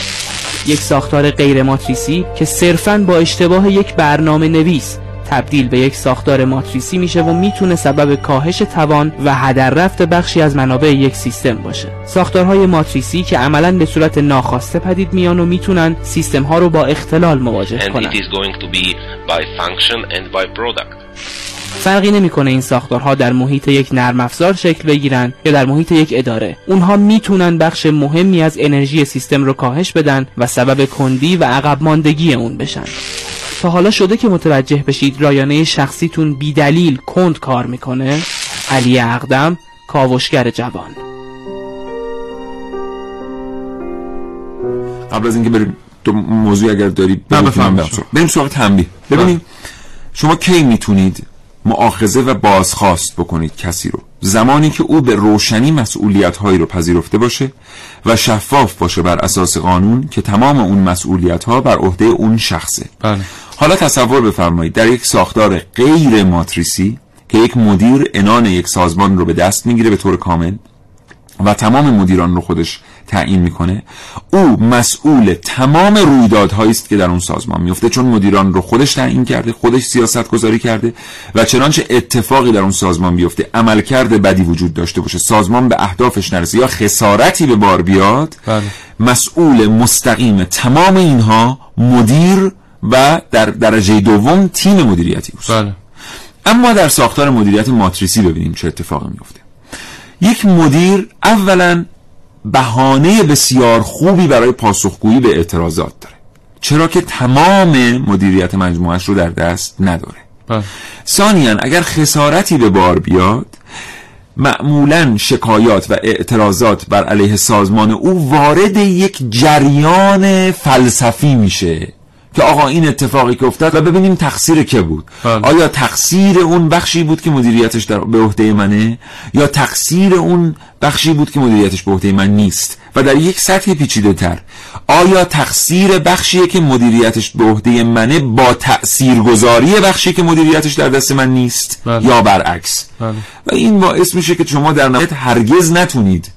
یک ساختار غیر ماتریسی که صرفاً با اشتباه یک برنامه نویس تبدیل به یک ساختار ماتریسی میشه و می‌تونه سبب کاهش توان و هدر رفت بخشی از منابع یک سیستم باشه. ساختارهای ماتریسی که عملا به صورت ناخواسته پدید میان و می‌تونن سیستم ها رو با اختلال مواجه کنن. فرقی نمی‌کنه این ساختارها در محیط یک نرم افزار شکل بگیرن یا در محیط یک اداره. اونها می‌تونن بخش مهمی از انرژی سیستم رو کاهش بدن و سبب کندی و عقب ماندگی اون بشن. تا حالا شده که متوجه بشید رایانه شخصیتون بیدلیل کند کار می‌کنه؟ علی اقدم کاوشگر جوان. قبل از اینکه بریم تو موضوع اگر داری بریم سراغ تنبیه. ببینید شما کی می‌تونید معاخذه و بازخواست بکنید کسی رو زمانی که او به روشنی مسئولیت هایی رو پذیرفته باشه و شفاف باشه بر اساس قانون که تمام اون مسئولیت ها بر عهده اون شخصه بله. حالا تصور بفرمایید در یک ساختار غیر ماتریسی که یک مدیر انان یک سازمان رو به دست می‌گیره به طور کامل و تمام مدیران رو خودش تعیین می‌کنه. او مسئول تمام رویدادهایی است که در اون سازمان میفته چون مدیران رو خودش تعیین کرده خودش سیاست گذاری کرده و چنانچه اتفاقی در اون سازمان بیفته عملکرد بدی وجود داشته باشه سازمان به اهدافش نرسه یا خسارتی به بار بیاد بله. مسئول مستقیم تمام اینها مدیر و در درجه دوم تیم مدیریتی است بله. اما در ساختار مدیریت ماتریسی ببینیم چه اتفاقی میفته یک مدیر اولا بهانه بسیار خوبی برای پاسخگویی به اعتراضات داره. چرا که تمام مدیریت مجموعش رو در دست نداره. بله. ثانیا اگر خسارتی به بار بیاد معمولا شکایات و اعتراضات بر علیه سازمان او وارد یک جریان فلسفی میشه. که آقا این اتفاقی که افتاد و ببینیم تقصیر که بود بله. آیا تقصیر اون بخشی بود که مدیریتش در به عهده منه یا تقصیر اون بخشی بود که مدیریتش به عهده من نیست و در یک سطح پیچیده تر آیا تقصیر بخشیه که مدیریتش به عهده منه با تأثیرگذاری بخشی که مدیریتش در دست من نیست بله. یا برعکس بله. و این باعث میشه که شما در نهایت هرگز نتونید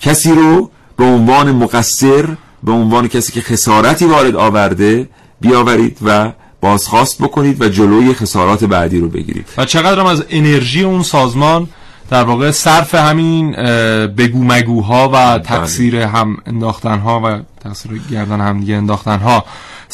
کسی رو به عنوان مقصر به عنوان کسی که خسارتی وارد آورده بیاورید و بازخواست بکنید و جلوی خسارات بعدی رو بگیرید. و چقدر هم از انرژی اون سازمان در واقع صرف همین بگو مگوها و تقصیر هم انداختن ها و تقصیر گردن هم دیگه انداختن ها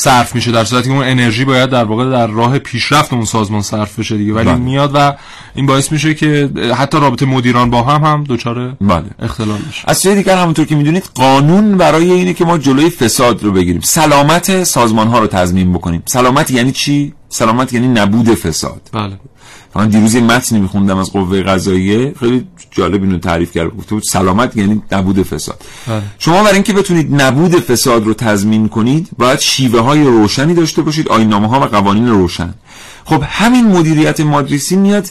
صرف میشه در صورتی که اون انرژی باید در واقع در راه پیشرفت اون سازمان صرف بشه دیگه. ولی بله. میاد و این باعث میشه که حتی رابطه مدیران با هم هم دچار بله. اختلال بشه. از سوی دیگر همونطور که می‌دونید قانون برای اینه که ما جلوی فساد رو بگیریم. سلامت سازمان ها رو تضمین بکنیم. سلامت یعنی چی؟ سلامت یعنی نبود فساد. بله. من دیروز یه متنی میخوندم از قوه قضاییه خیلی جالب اینو تعریف کرد. گفته بود سلامت یعنی نبود فساد. بله. شما برای اینکه بتونید نبود فساد رو تضمین کنید باید شیوه های روشنی داشته باشید آینامه ها و قوانین روشن. خب همین مدیریت مادریسی میاد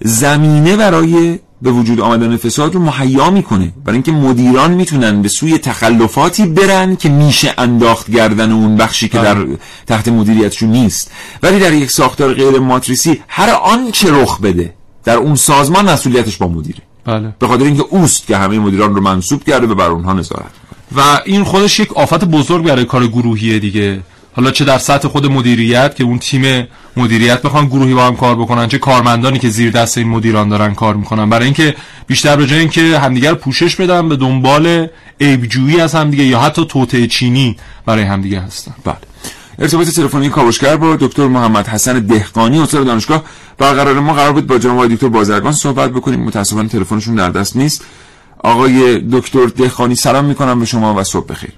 زمینه برای به وجود آمدن فساد رو مهیا می‌کنه. برای اینکه مدیران می‌تونن به سوی تخلفاتی برن که میشه انداخت گردن اون بخشی که در تحت مدیریتشون نیست. ولی در یک ساختار غیر ماتریسی هر آنچه رخ بده در اون سازمان مسئولیتش با مدیره. بله. به خاطر اینکه اوست که همه مدیران رو منصوب کرده و بر اونها نظارت و این خودش یک آفت بزرگ برای کار گروهیه دیگه. حالا چه در سطح خود مدیریت که اون تیم مدیریت بخوان گروهی با هم کار بکنن چه کارمندانی که زیر دست این مدیران دارن کار می‌کنن. برای اینکه بیشتر به جای اینکه همدیگر پوشش بدن به دنبال عیبجویی از همدیگه یا حتی توطئه چینی برای همدیگه هستن. بله. ارتباط تلفنی کاوشگر با دکتر محمد حسن دهقانی استاد دانشگاه. برقرار ما قرار بود با جناب دکتر بازرگان صحبت بکنیم. متاسفانه تلفنشون در دست نیست. آقای دکتر دهقانی سلام می‌کنم به شما و صبح بخیر.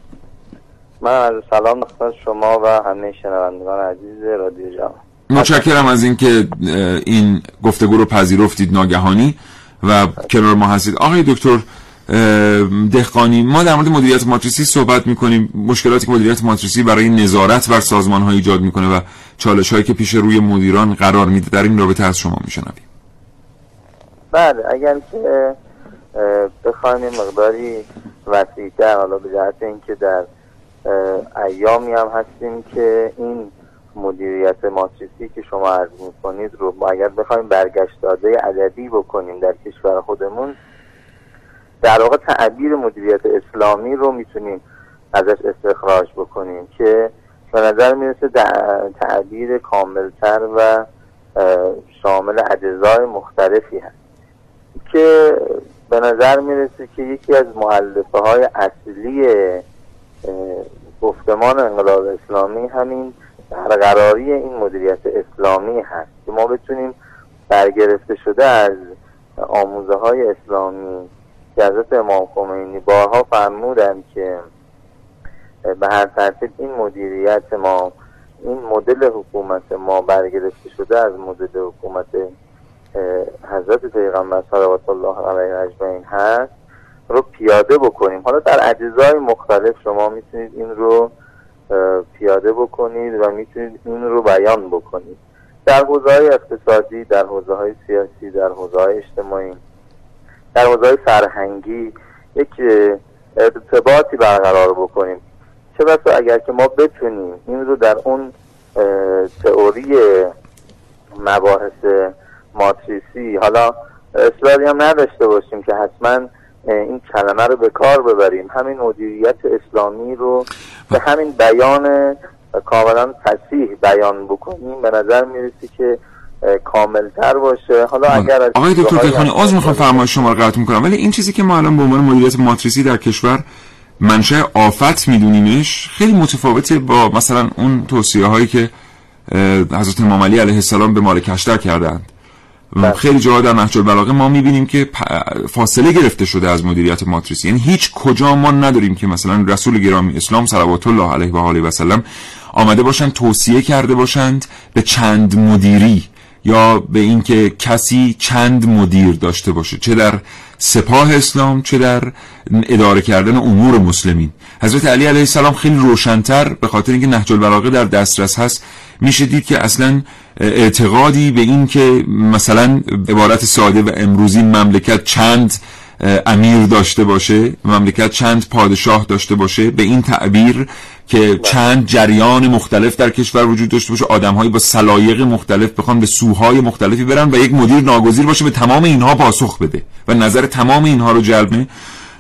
من از سلام خدمت شما و همه شنوندگان عزیز رادیو جوان. متشکرم از اینکه این گفتگو رو پذیرفتید ناگهانی و کنار ما هستید. آقای دکتر دهقانی ما در مورد مدیریت ماتریسی صحبت می‌کنیم. مشکلاتی که مدیریت ماتریسی برای نظارت بر سازمان ها ایجاد می‌کنه و چالش هایی که پیش روی مدیران قرار میده در این رابطه از شما میشنویم. بله اگر که بخوایم مقداری وسیعتر حالا به جهت اینکه در ایامی هم هستیم که این مدیریت ماتریسی که شما عرض می‌کنید رو ما اگر بخوایم برگشت داده عددی بکنیم در کشور خودمون در واقع تعبیر مدیریت اسلامی رو می‌تونیم ازش استخراج بکنیم که به نظر می‌رسه تعبیر کاملتر و شامل اجزای مختلفی هست. که به نظر می‌رسه که یکی از معلفه های اصلی گفتمان انقلاب اسلامی همین برقراری این مدیریت اسلامی هست که ما بتونیم برگرفته شده از آموزه های اسلامی که حضرت امام خمینی بارها فرمودند که به هر ترتیب این مدیریت ما این مدل حکومت ما برگرفته شده از مدل حکومت حضرت پیغمبر صلوات الله علیه اجمعین هست. رو پیاده بکنیم. حالا در اجزای مختلف شما می‌تونید این رو پیاده بکنید و می‌تونید این رو بیان بکنید. در حوزه های اقتصادی در حوزه های سیاسی در حوزه های اجتماعی در حوزه های فرهنگی یک ارتباطی برقرار بکنیم. چه بسا اگر که ما بتونیم این رو در اون تئوری مباحث ماتریسی حالا اصراری هم نداشته باشیم که حتما این کلمه رو به کار ببریم همین مدیریت اسلامی رو به همین بیان کاملا فسیح بیان بکنیم به نظر می‌رسی که کاملتر باشه حالا. اگر آقای دکتر دهخانی آز می‌خوام فرمایش شما رو قطع می‌کنم ولی این چیزی که ما الان به عنوان مدیریت ماتریسی در کشور منشه آفت میدونیمش خیلی متفاوته با مثلا اون توصیه هایی که حضرت امام علی علیه السلام به مالک اشتر کردند. خیلی جاها در نهج البلاغه ما می‌بینیم که فاصله گرفته شده از مدیریت ماتریسی. یعنی هیچ کجا ما نداریم که مثلا رسول گرامی اسلام صلوات الله علیه و آله و سلم آمده باشند توصیه کرده باشند به چند مدیری یا به اینکه کسی چند مدیر داشته باشه. چه در سپاه اسلام چه در اداره کردن امور مسلمین. حضرت علی علیه السلام خیلی روشنتر به خاطر اینکه نهج البلاغه در دسترس هست. میشه دید که اصلا اعتقادی به این که مثلا عبارت ساده و امروزی مملکت چند امیر داشته باشه مملکت چند پادشاه داشته باشه به این تعبیر که چند جریان مختلف در کشور وجود داشته باشه آدمهایی با سلایق مختلف بخوان به سوهای مختلفی برن و یک مدیر ناگزیر باشه به تمام اینها پاسخ بده و نظر تمام اینها رو جلب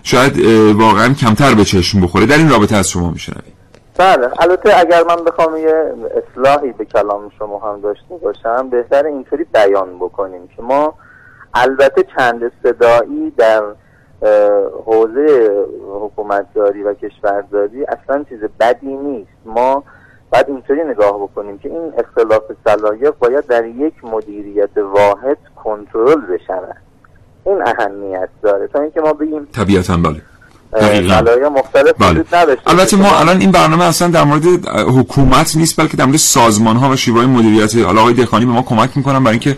شاید واقعا کمتر به چشم بخوره. در این رابطه از شما میشنویم. بله البته اگر من بخوام یه اصلاحی به کلام شما هم داشته باشم بهتر اینطوری بیان بکنیم که ما البته چند صدایی در حوزه حکومتداری و کشورداری اصلا چیز بدی نیست. ما باید اینطوری نگاه بکنیم که این اختلاف صلاحیت باید در یک مدیریت واحد کنترل بشود. این اهمیت داره. تا اینکه ما بگیم طبیعتا بله. مختلف بله. البته ما الان این برنامه اصلا در مورد حکومت نیست بلکه در مورد سازمان ها و شیوه مدیریت. حالا آقای دخانی به ما کمک می‌کنن برای اینکه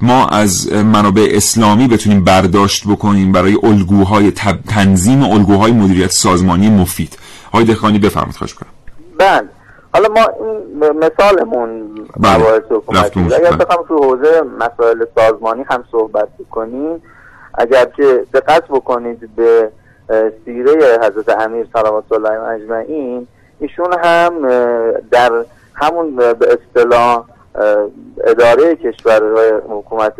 ما از منابع اسلامی بتونیم برداشت بکنیم برای الگوهای تنظیم الگوهای مدیریت سازمانی مفید. آقای دخانی بفرمایید خواهش کنم بله. حالا ما این مثالمون بله. مباحث حکومتی اگر بله. بخوام تو حوزه مسائل سازمانی هم صحبت بکنیم اگر که دقت بکنید به سیره حضرت امیر صلوات الله اجمعین ایشون هم در همون به اصطلاح اداره کشورهای حکومت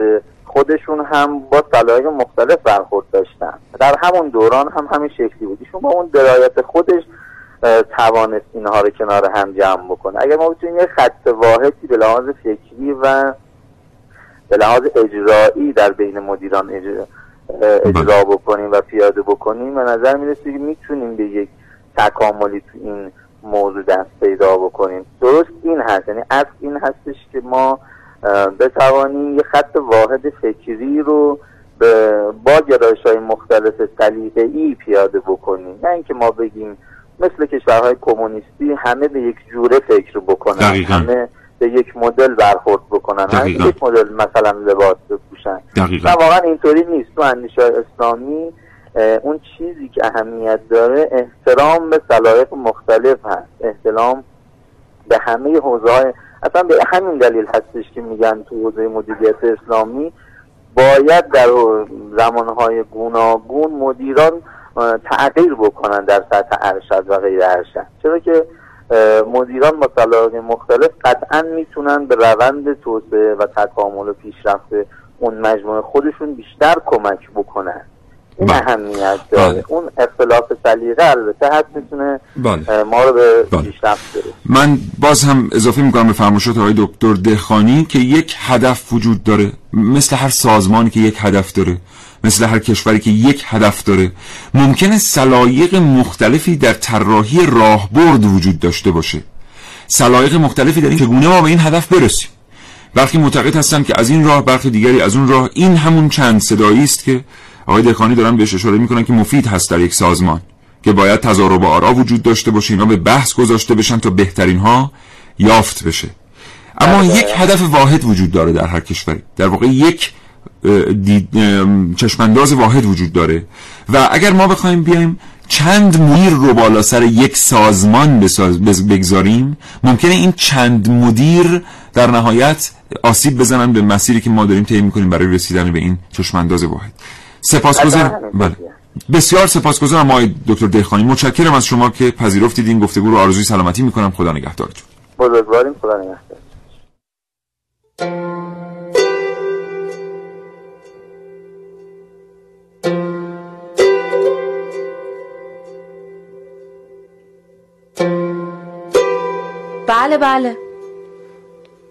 خودشون هم با صلاحیت مختلف برخورد داشتن. در همون دوران هم همین شکلی بود. ایشون با اون درایت خودش توانست اینها رو کنار هم جمع بکنه. اگر ما بتونیم یه خط واحدی به لحاظ فکری و به لحاظ اجرایی در بین مدیران اجرا, اجرا بله. بکنیم و پیاده بکنیم. به نظر می‌رسه که می‌تونیم به یک تکاملی تو این موضوع دست پیدا بکنیم. درست این هست. یعنی اصل این هستش که ما بتوانیم یه خط واحد فکری رو با گرایش های مختلف سلیقه ای پیاده بکنیم. نه اینکه ما بگیم مثل کشورهای کمونیستی همه به یک جوره فکر بکنن. همه به یک مدل برخورد بکنن. همه یک مدل مثلا لباس بپوشن. و واقعا اینطوری نیست. تو اندیشه اسلامی اون چیزی که اهمیت داره احترام به سلایق مختلف هست. احترام به همه حوزه اصلا به همین دلیل هستش که میگن تو حوزه مدیریت اسلامی باید در زمانهای گوناگون مدیران تغییر بکنن در سطح ارشد و غیر ارشد. چرا که مدیران با مختلف قطعا می‌تونن به روند توسعه و تکامل و پیشرفت اون مجموعه خودشون بیشتر کمک بکنن این بله. اهمیت داره بله. اون اختلاف سلیقه البته حد می‌تونه بله. ما رو به بله. پیشرفت برسونه من باز هم اضافه می‌کنم به فرمایشات آقای دکتر دهخانی که یک هدف وجود داره مثل هر سازمانی که یک هدف داره مثل هر کشوری که یک هدف داره. ممکنه سلایق مختلفی در طراحی راهبرد وجود داشته باشه. سلایق مختلفی در این چگونه ما به این هدف برسیم. برخی معتقد هستن که از این راه برخی دیگری از اون راه این همون چند صدایی است که آقای دهخانی دارن بهش اشاره می‌کنن که مفید هست در یک سازمان که باید تضارب آرا وجود داشته باشه اینا به بحث گذاشته بشن تا بهترین ها یافت بشه. اما بله. یک هدف واحد وجود داره در هر کشوری. در واقع یک چشمانداز واحد وجود داره. و اگر ما بخوایم بیایم چند مدیر رو بالا سر یک سازمان بگذاریم ممکنه این چند مدیر در نهایت آسیب بزنن به مسیری که ما داریم طی می‌کنیم برای رسیدن به این چشمانداز واحد. سپاسگزارم. بله بسیار. سپاسگزارم آقای دکتر دهخانی. متشکرم از شما که پذیرفتید این گفتگو رو آرزوی سلامتی می‌کنم. خدا نگهدارتون. بزرگواریم. خدا نگهدار. بله بله.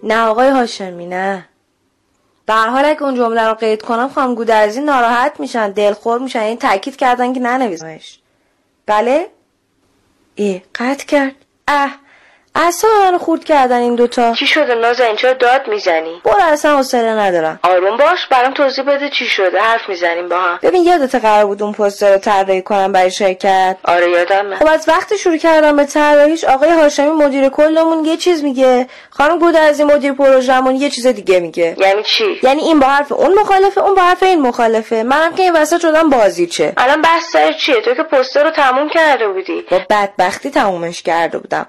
نه آقای هاشمی نه. در حال اگه اون جمله رو قید کنم خانم گودرزی ناراحت میشن دلخور میشن. این تاکید کردن که ننویسمش. بله؟ ای قطع کرد. اه. اصلا منو خورد کردن این دوتا. چی شده نازنین چرا داد می‌زنی؟ برو اصلا حوصله ندارم. آروم باش برام توضیح بده چی شده. حرف می‌زنیم با هم. ببین یادت قرار بود اون پوستر رو طراحی کنم برای شرکت؟ آره یادمه. خب از وقتی شروع کردم به طراحیش آقای هاشمی مدیر کلمون یه چیز میگه. خانم گودرزی مدیر پروژهمون یه چیز دیگه میگه. یعنی چی؟ یعنی این با حرف اون مخالفه اون با حرف این مخالفه. منم که این وسط شدم بازیچه. الان بحث سر چیه؟ تو که پوستر رو تموم کرده بودی. با بدبختی تمومش کرده بودم.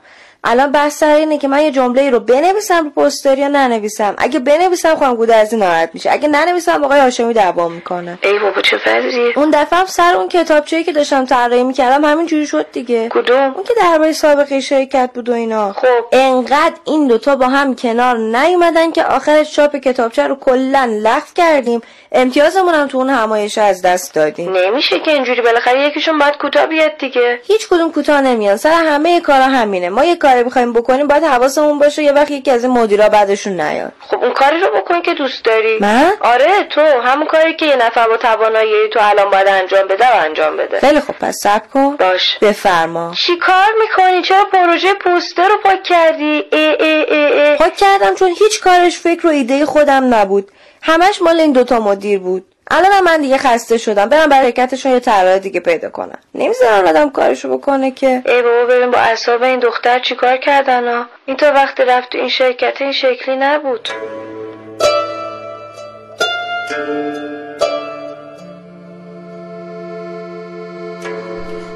الان بحث سر اینه که من یه جمله رو بنویسم رو پوستر یا ننویسم؟ اگه بنویسم خانم گودرزی ناراحت میشه. اگه ننویسم آقای هاشمی دعوا می‌کنه. ای بابا چه وضعیه اون دفعه هم سر اون کتابچه‌ای که داشتم طراحی می‌کردم همین جوری شد دیگه. کدوم؟ اون که درباره سابقه شرکت بود و اینا. خب. انقدر این دوتا با هم کنار نیومدن که آخرش چاپ کتابچه رو کلا لغو کردیم. امتیازمون هم تو اون همایش از دست دادیم. نمیشه که اینجوری بالاخره یکیشون باید کوتاه بیاد دیگه. هیچ کدوم کوتاه نمیان. سر همه کارا همینه. ما یه کاری می‌خوایم بکنیم باید حواسمون باشه یه وقت یکی از این مدیرا بعدشون نیاد. خب اون کاری رو بکن که دوست داری. من؟ آره تو همون کاری که یه نفر با توانایی تو الان باید انجام بده و انجام بده. خیلی خب پس صبر کن. باش. بفرما. چی کار می‌کنی؟ چرا پروژه پوستر رو پاک کردی؟ ای ای ای ای. پاک کردم چون هیچ کارش فکر و ایده خودم نبود. همش مال این دوتا مدیر بود. الان من دیگه خسته شدم. برم برای حرکتشون یه طراح دیگه پیدا کنم. نمی‌ذارن آدم کارشو بکنه که. ای بابا ببین با اعصاب این دختر چیکار کردن ها؟ این تا وقتی رفت تو این شرکت این شکلی نبود.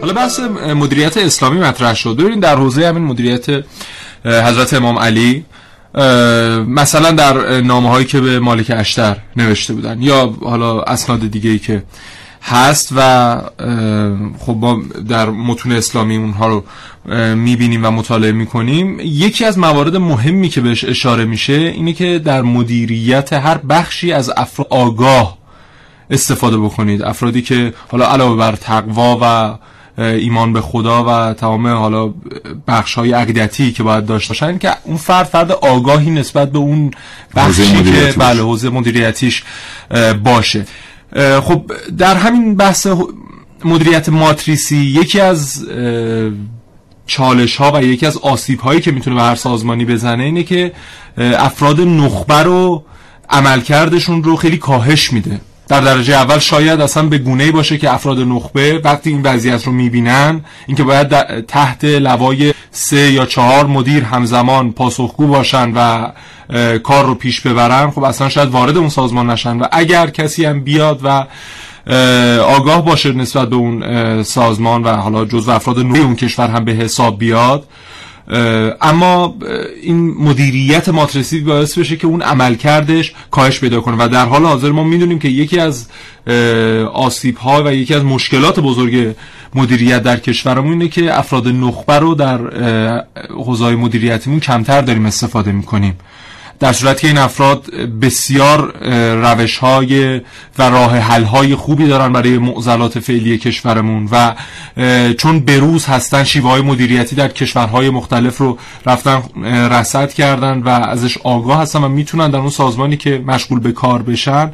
حالا بحث مدیریت اسلامی مطرح شد. ببینید در حوزه همین مدیریت حضرت امام علی مثلا در نامه هایی که به مالک اشتر نوشته بودن یا حالا اسناد دیگه ای که هست و خب ما در متون اسلامی اونها رو می‌بینیم و مطالعه می‌کنیم یکی از موارد مهمی که بهش اشاره میشه اینه که در مدیریت هر بخشی از افراد آگاه استفاده بکنید. افرادی که حالا علاوه بر تقوا و ایمان به خدا و تمام حالا بخش های عقیدتی که باید داشته باشن که اون فرد فرد آگاهی نسبت به اون بخشی که بله حوزه مدیریتیش باشه. خب در همین بحث مدیریت ماتریسی یکی از چالش ها و یکی از آسیب هایی که می‌تونه به هر سازمانی بزنه اینه که افراد نخبه رو عملکردشون رو خیلی کاهش میده. در درجه اول شاید اصلا به گونه باشه که افراد نخبه وقتی این وضعیت رو می‌بینن اینکه باید تحت لوای سه یا چهار مدیر همزمان پاسخگو باشن و کار رو پیش ببرن خب اصلا شاید وارد اون سازمان نشن. و اگر کسی هم بیاد و آگاه باشه نسبت به اون سازمان و حالا جز افراد نوعی اون کشور هم به حساب بیاد اما این مدیریت ماترسی باعث بشه که اون عملکردش کاهش پیدا کنه. و در حال حاضر ما می‌دونیم که یکی از آسیب ها و یکی از مشکلات بزرگ مدیریت در کشورمون اینه که افراد نخبه رو در حوزه مدیریتیمون کمتر داریم استفاده می‌کنیم. در صورتی که این افراد بسیار روش های و راه حل های خوبی دارن برای معضلات فعلی کشورمون و چون بروز هستن شیوه های مدیریتی در کشورهای مختلف رو رفتن رصد کردن و ازش آگاه هستن و می‌تونن در اون سازمانی که مشغول به کار بشن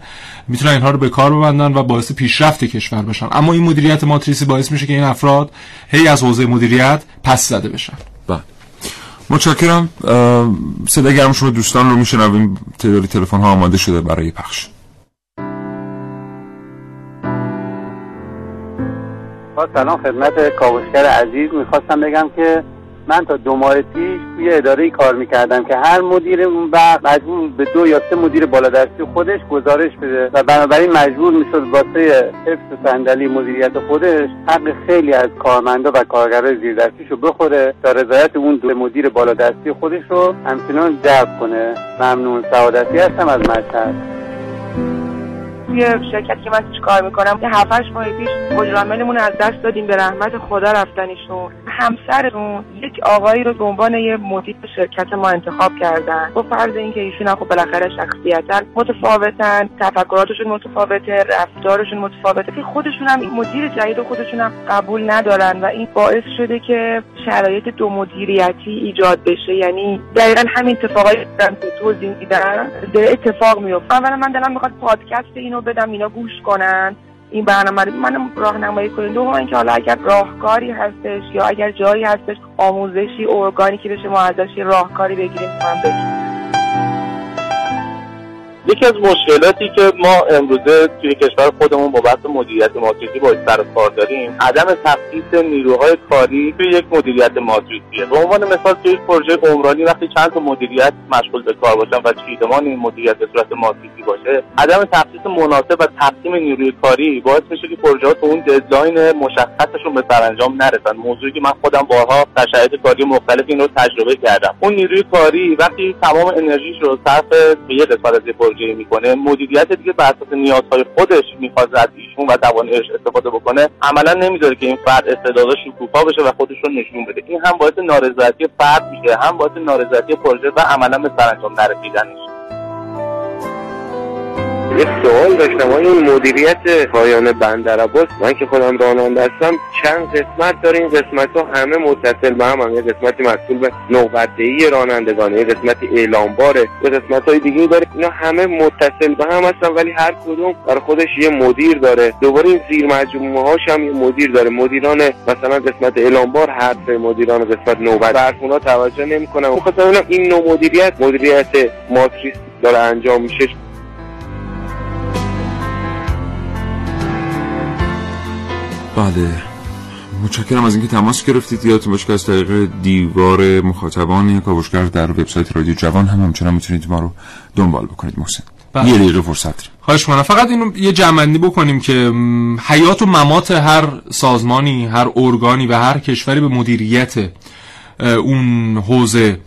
می‌تونن اینها رو به کار ببندن و باعث پیشرفت کشور بشن. اما این مدیریت ماتریسی باعث میشه که این افراد هی از حوزه مدیریت پس زده بشن. متشکرم. صدا گرم شما دوستان رو میشنویم. تعدادی تلفن ها آماده شده برای پخش. با سلام خدمت کاوشگر عزیز. می‌خواستم بگم که من تا دو ماه پیش توی اداره کار می‌کردم که هر مدیر اون وقت مجبور به دو یا سه مدیر بالادستی خودش گزارش بده و بنابراین مجبور می‌شد واسه حفظ صندلی مدیریت خودش حق خیلی از کارمندا و کارگرای زیر رو بخوره تا رضایت اون دو مدیر بالادستی خودش رو همچنان جلب کنه. ممنون. سعادتی هستم از مشهد. توی شرکتی که من توش کار می‌کنم یه هفتش ماه پیش مدیر از دست دادیم به رحمت خدا رفتنشون. همسرشون یک آقایی رو به عنوان یه مدیر شرکت ما انتخاب کردن. با فرض اینکه ایشون خب بالاخره شخصیتا متفاوتن تفکراتشون متفاوته رفتارشون متفاوته که خودشون هم مدیر جدید خودشون هم قبول ندارن و این باعث شده که شرایط دو مدیریتی ایجاد بشه. یعنی دقیقا همین اتفاقایی که توضیح دیدن داره اتفاق میفته اولا من دلم می‌خواد پادکست اینو بدم اینا گوش کنن. این برنامه رو منم راهنمایی کنید دوم اینکه حالا اگر راهکاری هستش یا اگر جایی هستش آموزشی ارگانیکی بشه ما ازش راهکاری بگیریم من بگیم یکی از مشکلاتی که ما امروزه توی کشور خودمون با بحث مدیریت ماتریکسی با سر کار داریم عدم تخصیص نیروهای کاری توی یک مدیریت ماتریکسیه به عنوان مثال توی یک پروژه عمرانی وقتی چند تا مدیریت مشغول به کار باشن و چیدمان این مدیریت به صورت ماتریکسی باشه عدم تخصیص مناسب و تقسیم نیروی کاری باعث میشه که پروژه ها تو اون deadline مشخصشون به سرانجام نرسن. موضوعی که من خودم بارها در شرایط کاری مختلف این رو تجربه کردم. اون نیروی کاری وقتی تمام انرژیش رو صرف به یه قسمت از توجیه می‌کنه مدیریت دیگه بر اساس نیازهای خودش می‌خواد از ایشون و تواناییش استفاده بکنه عملا نمی‌ذاره که این فرد استعداداش شکوفا بشه و خودش رو نشون بده. این هم باعث نارضایتی فرد میشه هم باعث نارضایتی پروژه و عملا به سرانجام نرسیدنش. یه سوال داشتم. آیا این مدیریت پایان بندر عباس؟ من که خودم راننده هستم چند قسمت داره این قسمت ها همه متصل به هم, یه قسمتی مسئول به نوبتهی رانندگانه یه قسمتی اعلامباره یه قسمت های دیگه داره. اینا همه متصل به هم هستن ولی هر کدوم برای خودش یه مدیر داره. دوباره این زیر مجموعه هاش هم یه مدیر داره. مدیران مثلا قسمت اعلامبار حرف مدیران قسمت نوبت. برفونا توجه نمی‌کنن می‌خواستم این نوع مدیریت مدیریت ماتریس داره انجام میشه. بله. متشکرم از اینکه تماس گرفتید. یادتون باشه که از طریق دیوار مخاطبان کاوشگر در وبسایت رادیو جوان هم همچنان می‌تونید ما رو دنبال بکنید محسن. بله. یه دقیقه فرصت. خواهش کنم فقط اینو یه جمعنی بکنیم که حیات و ممات هر سازمانی هر ارگانی و هر کشوری به مدیریت اون حوزه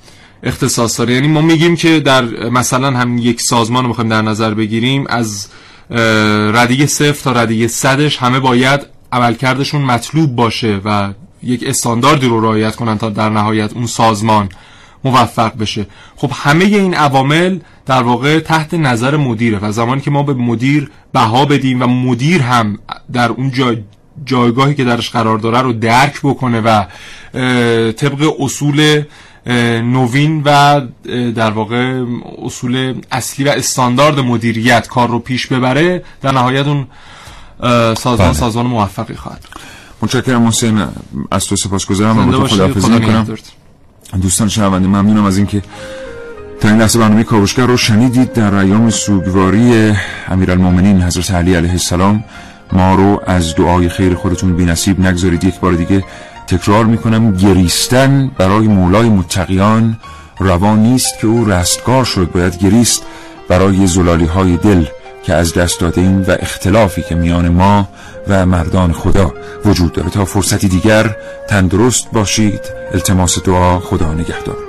اختصاص داره. یعنی ما میگیم که در مثلا هم یک سازمان رو می‌خوایم در نظر بگیریم از ردیه صفر تا ردیه صدش همه باید عملکردشون مطلوب باشه و یک استانداردی رو رعایت کنن تا در نهایت اون سازمان موفق بشه. خب همه این عوامل در واقع تحت نظر مدیره و زمانی که ما به مدیر بها بدیم و مدیر هم در اون جایگاهی که درش قرار داره رو درک بکنه و طبق اصول نوین و در واقع اصول اصلی و استاندارد مدیریت کار رو پیش ببره در نهایت اون سازمان بله. سازمان موفقی خواهد متشکرم حسین از تو سپاسگزارم و با تو خداحافظی می‌کنم. دوستان شنونده ممنونم از اینکه تا این لحظه برنامه کاوشگر رو شنیدید در ایام سوگواری امیرالمومنین حضرت علی علیه السلام. ما رو از دعای خیر خودتون بی نصیب نگذارید. یک بار دیگه تکرار می‌کنم گریستن برای مولای متقیان روان نیست که او رستگار شد باید گریست برای زلالی های دل. که از دست داده این و اختلافی که میان ما و مردان خدا وجود داره. تا فرصتی دیگر تندرست باشید. التماس دعا خدا نگهدار.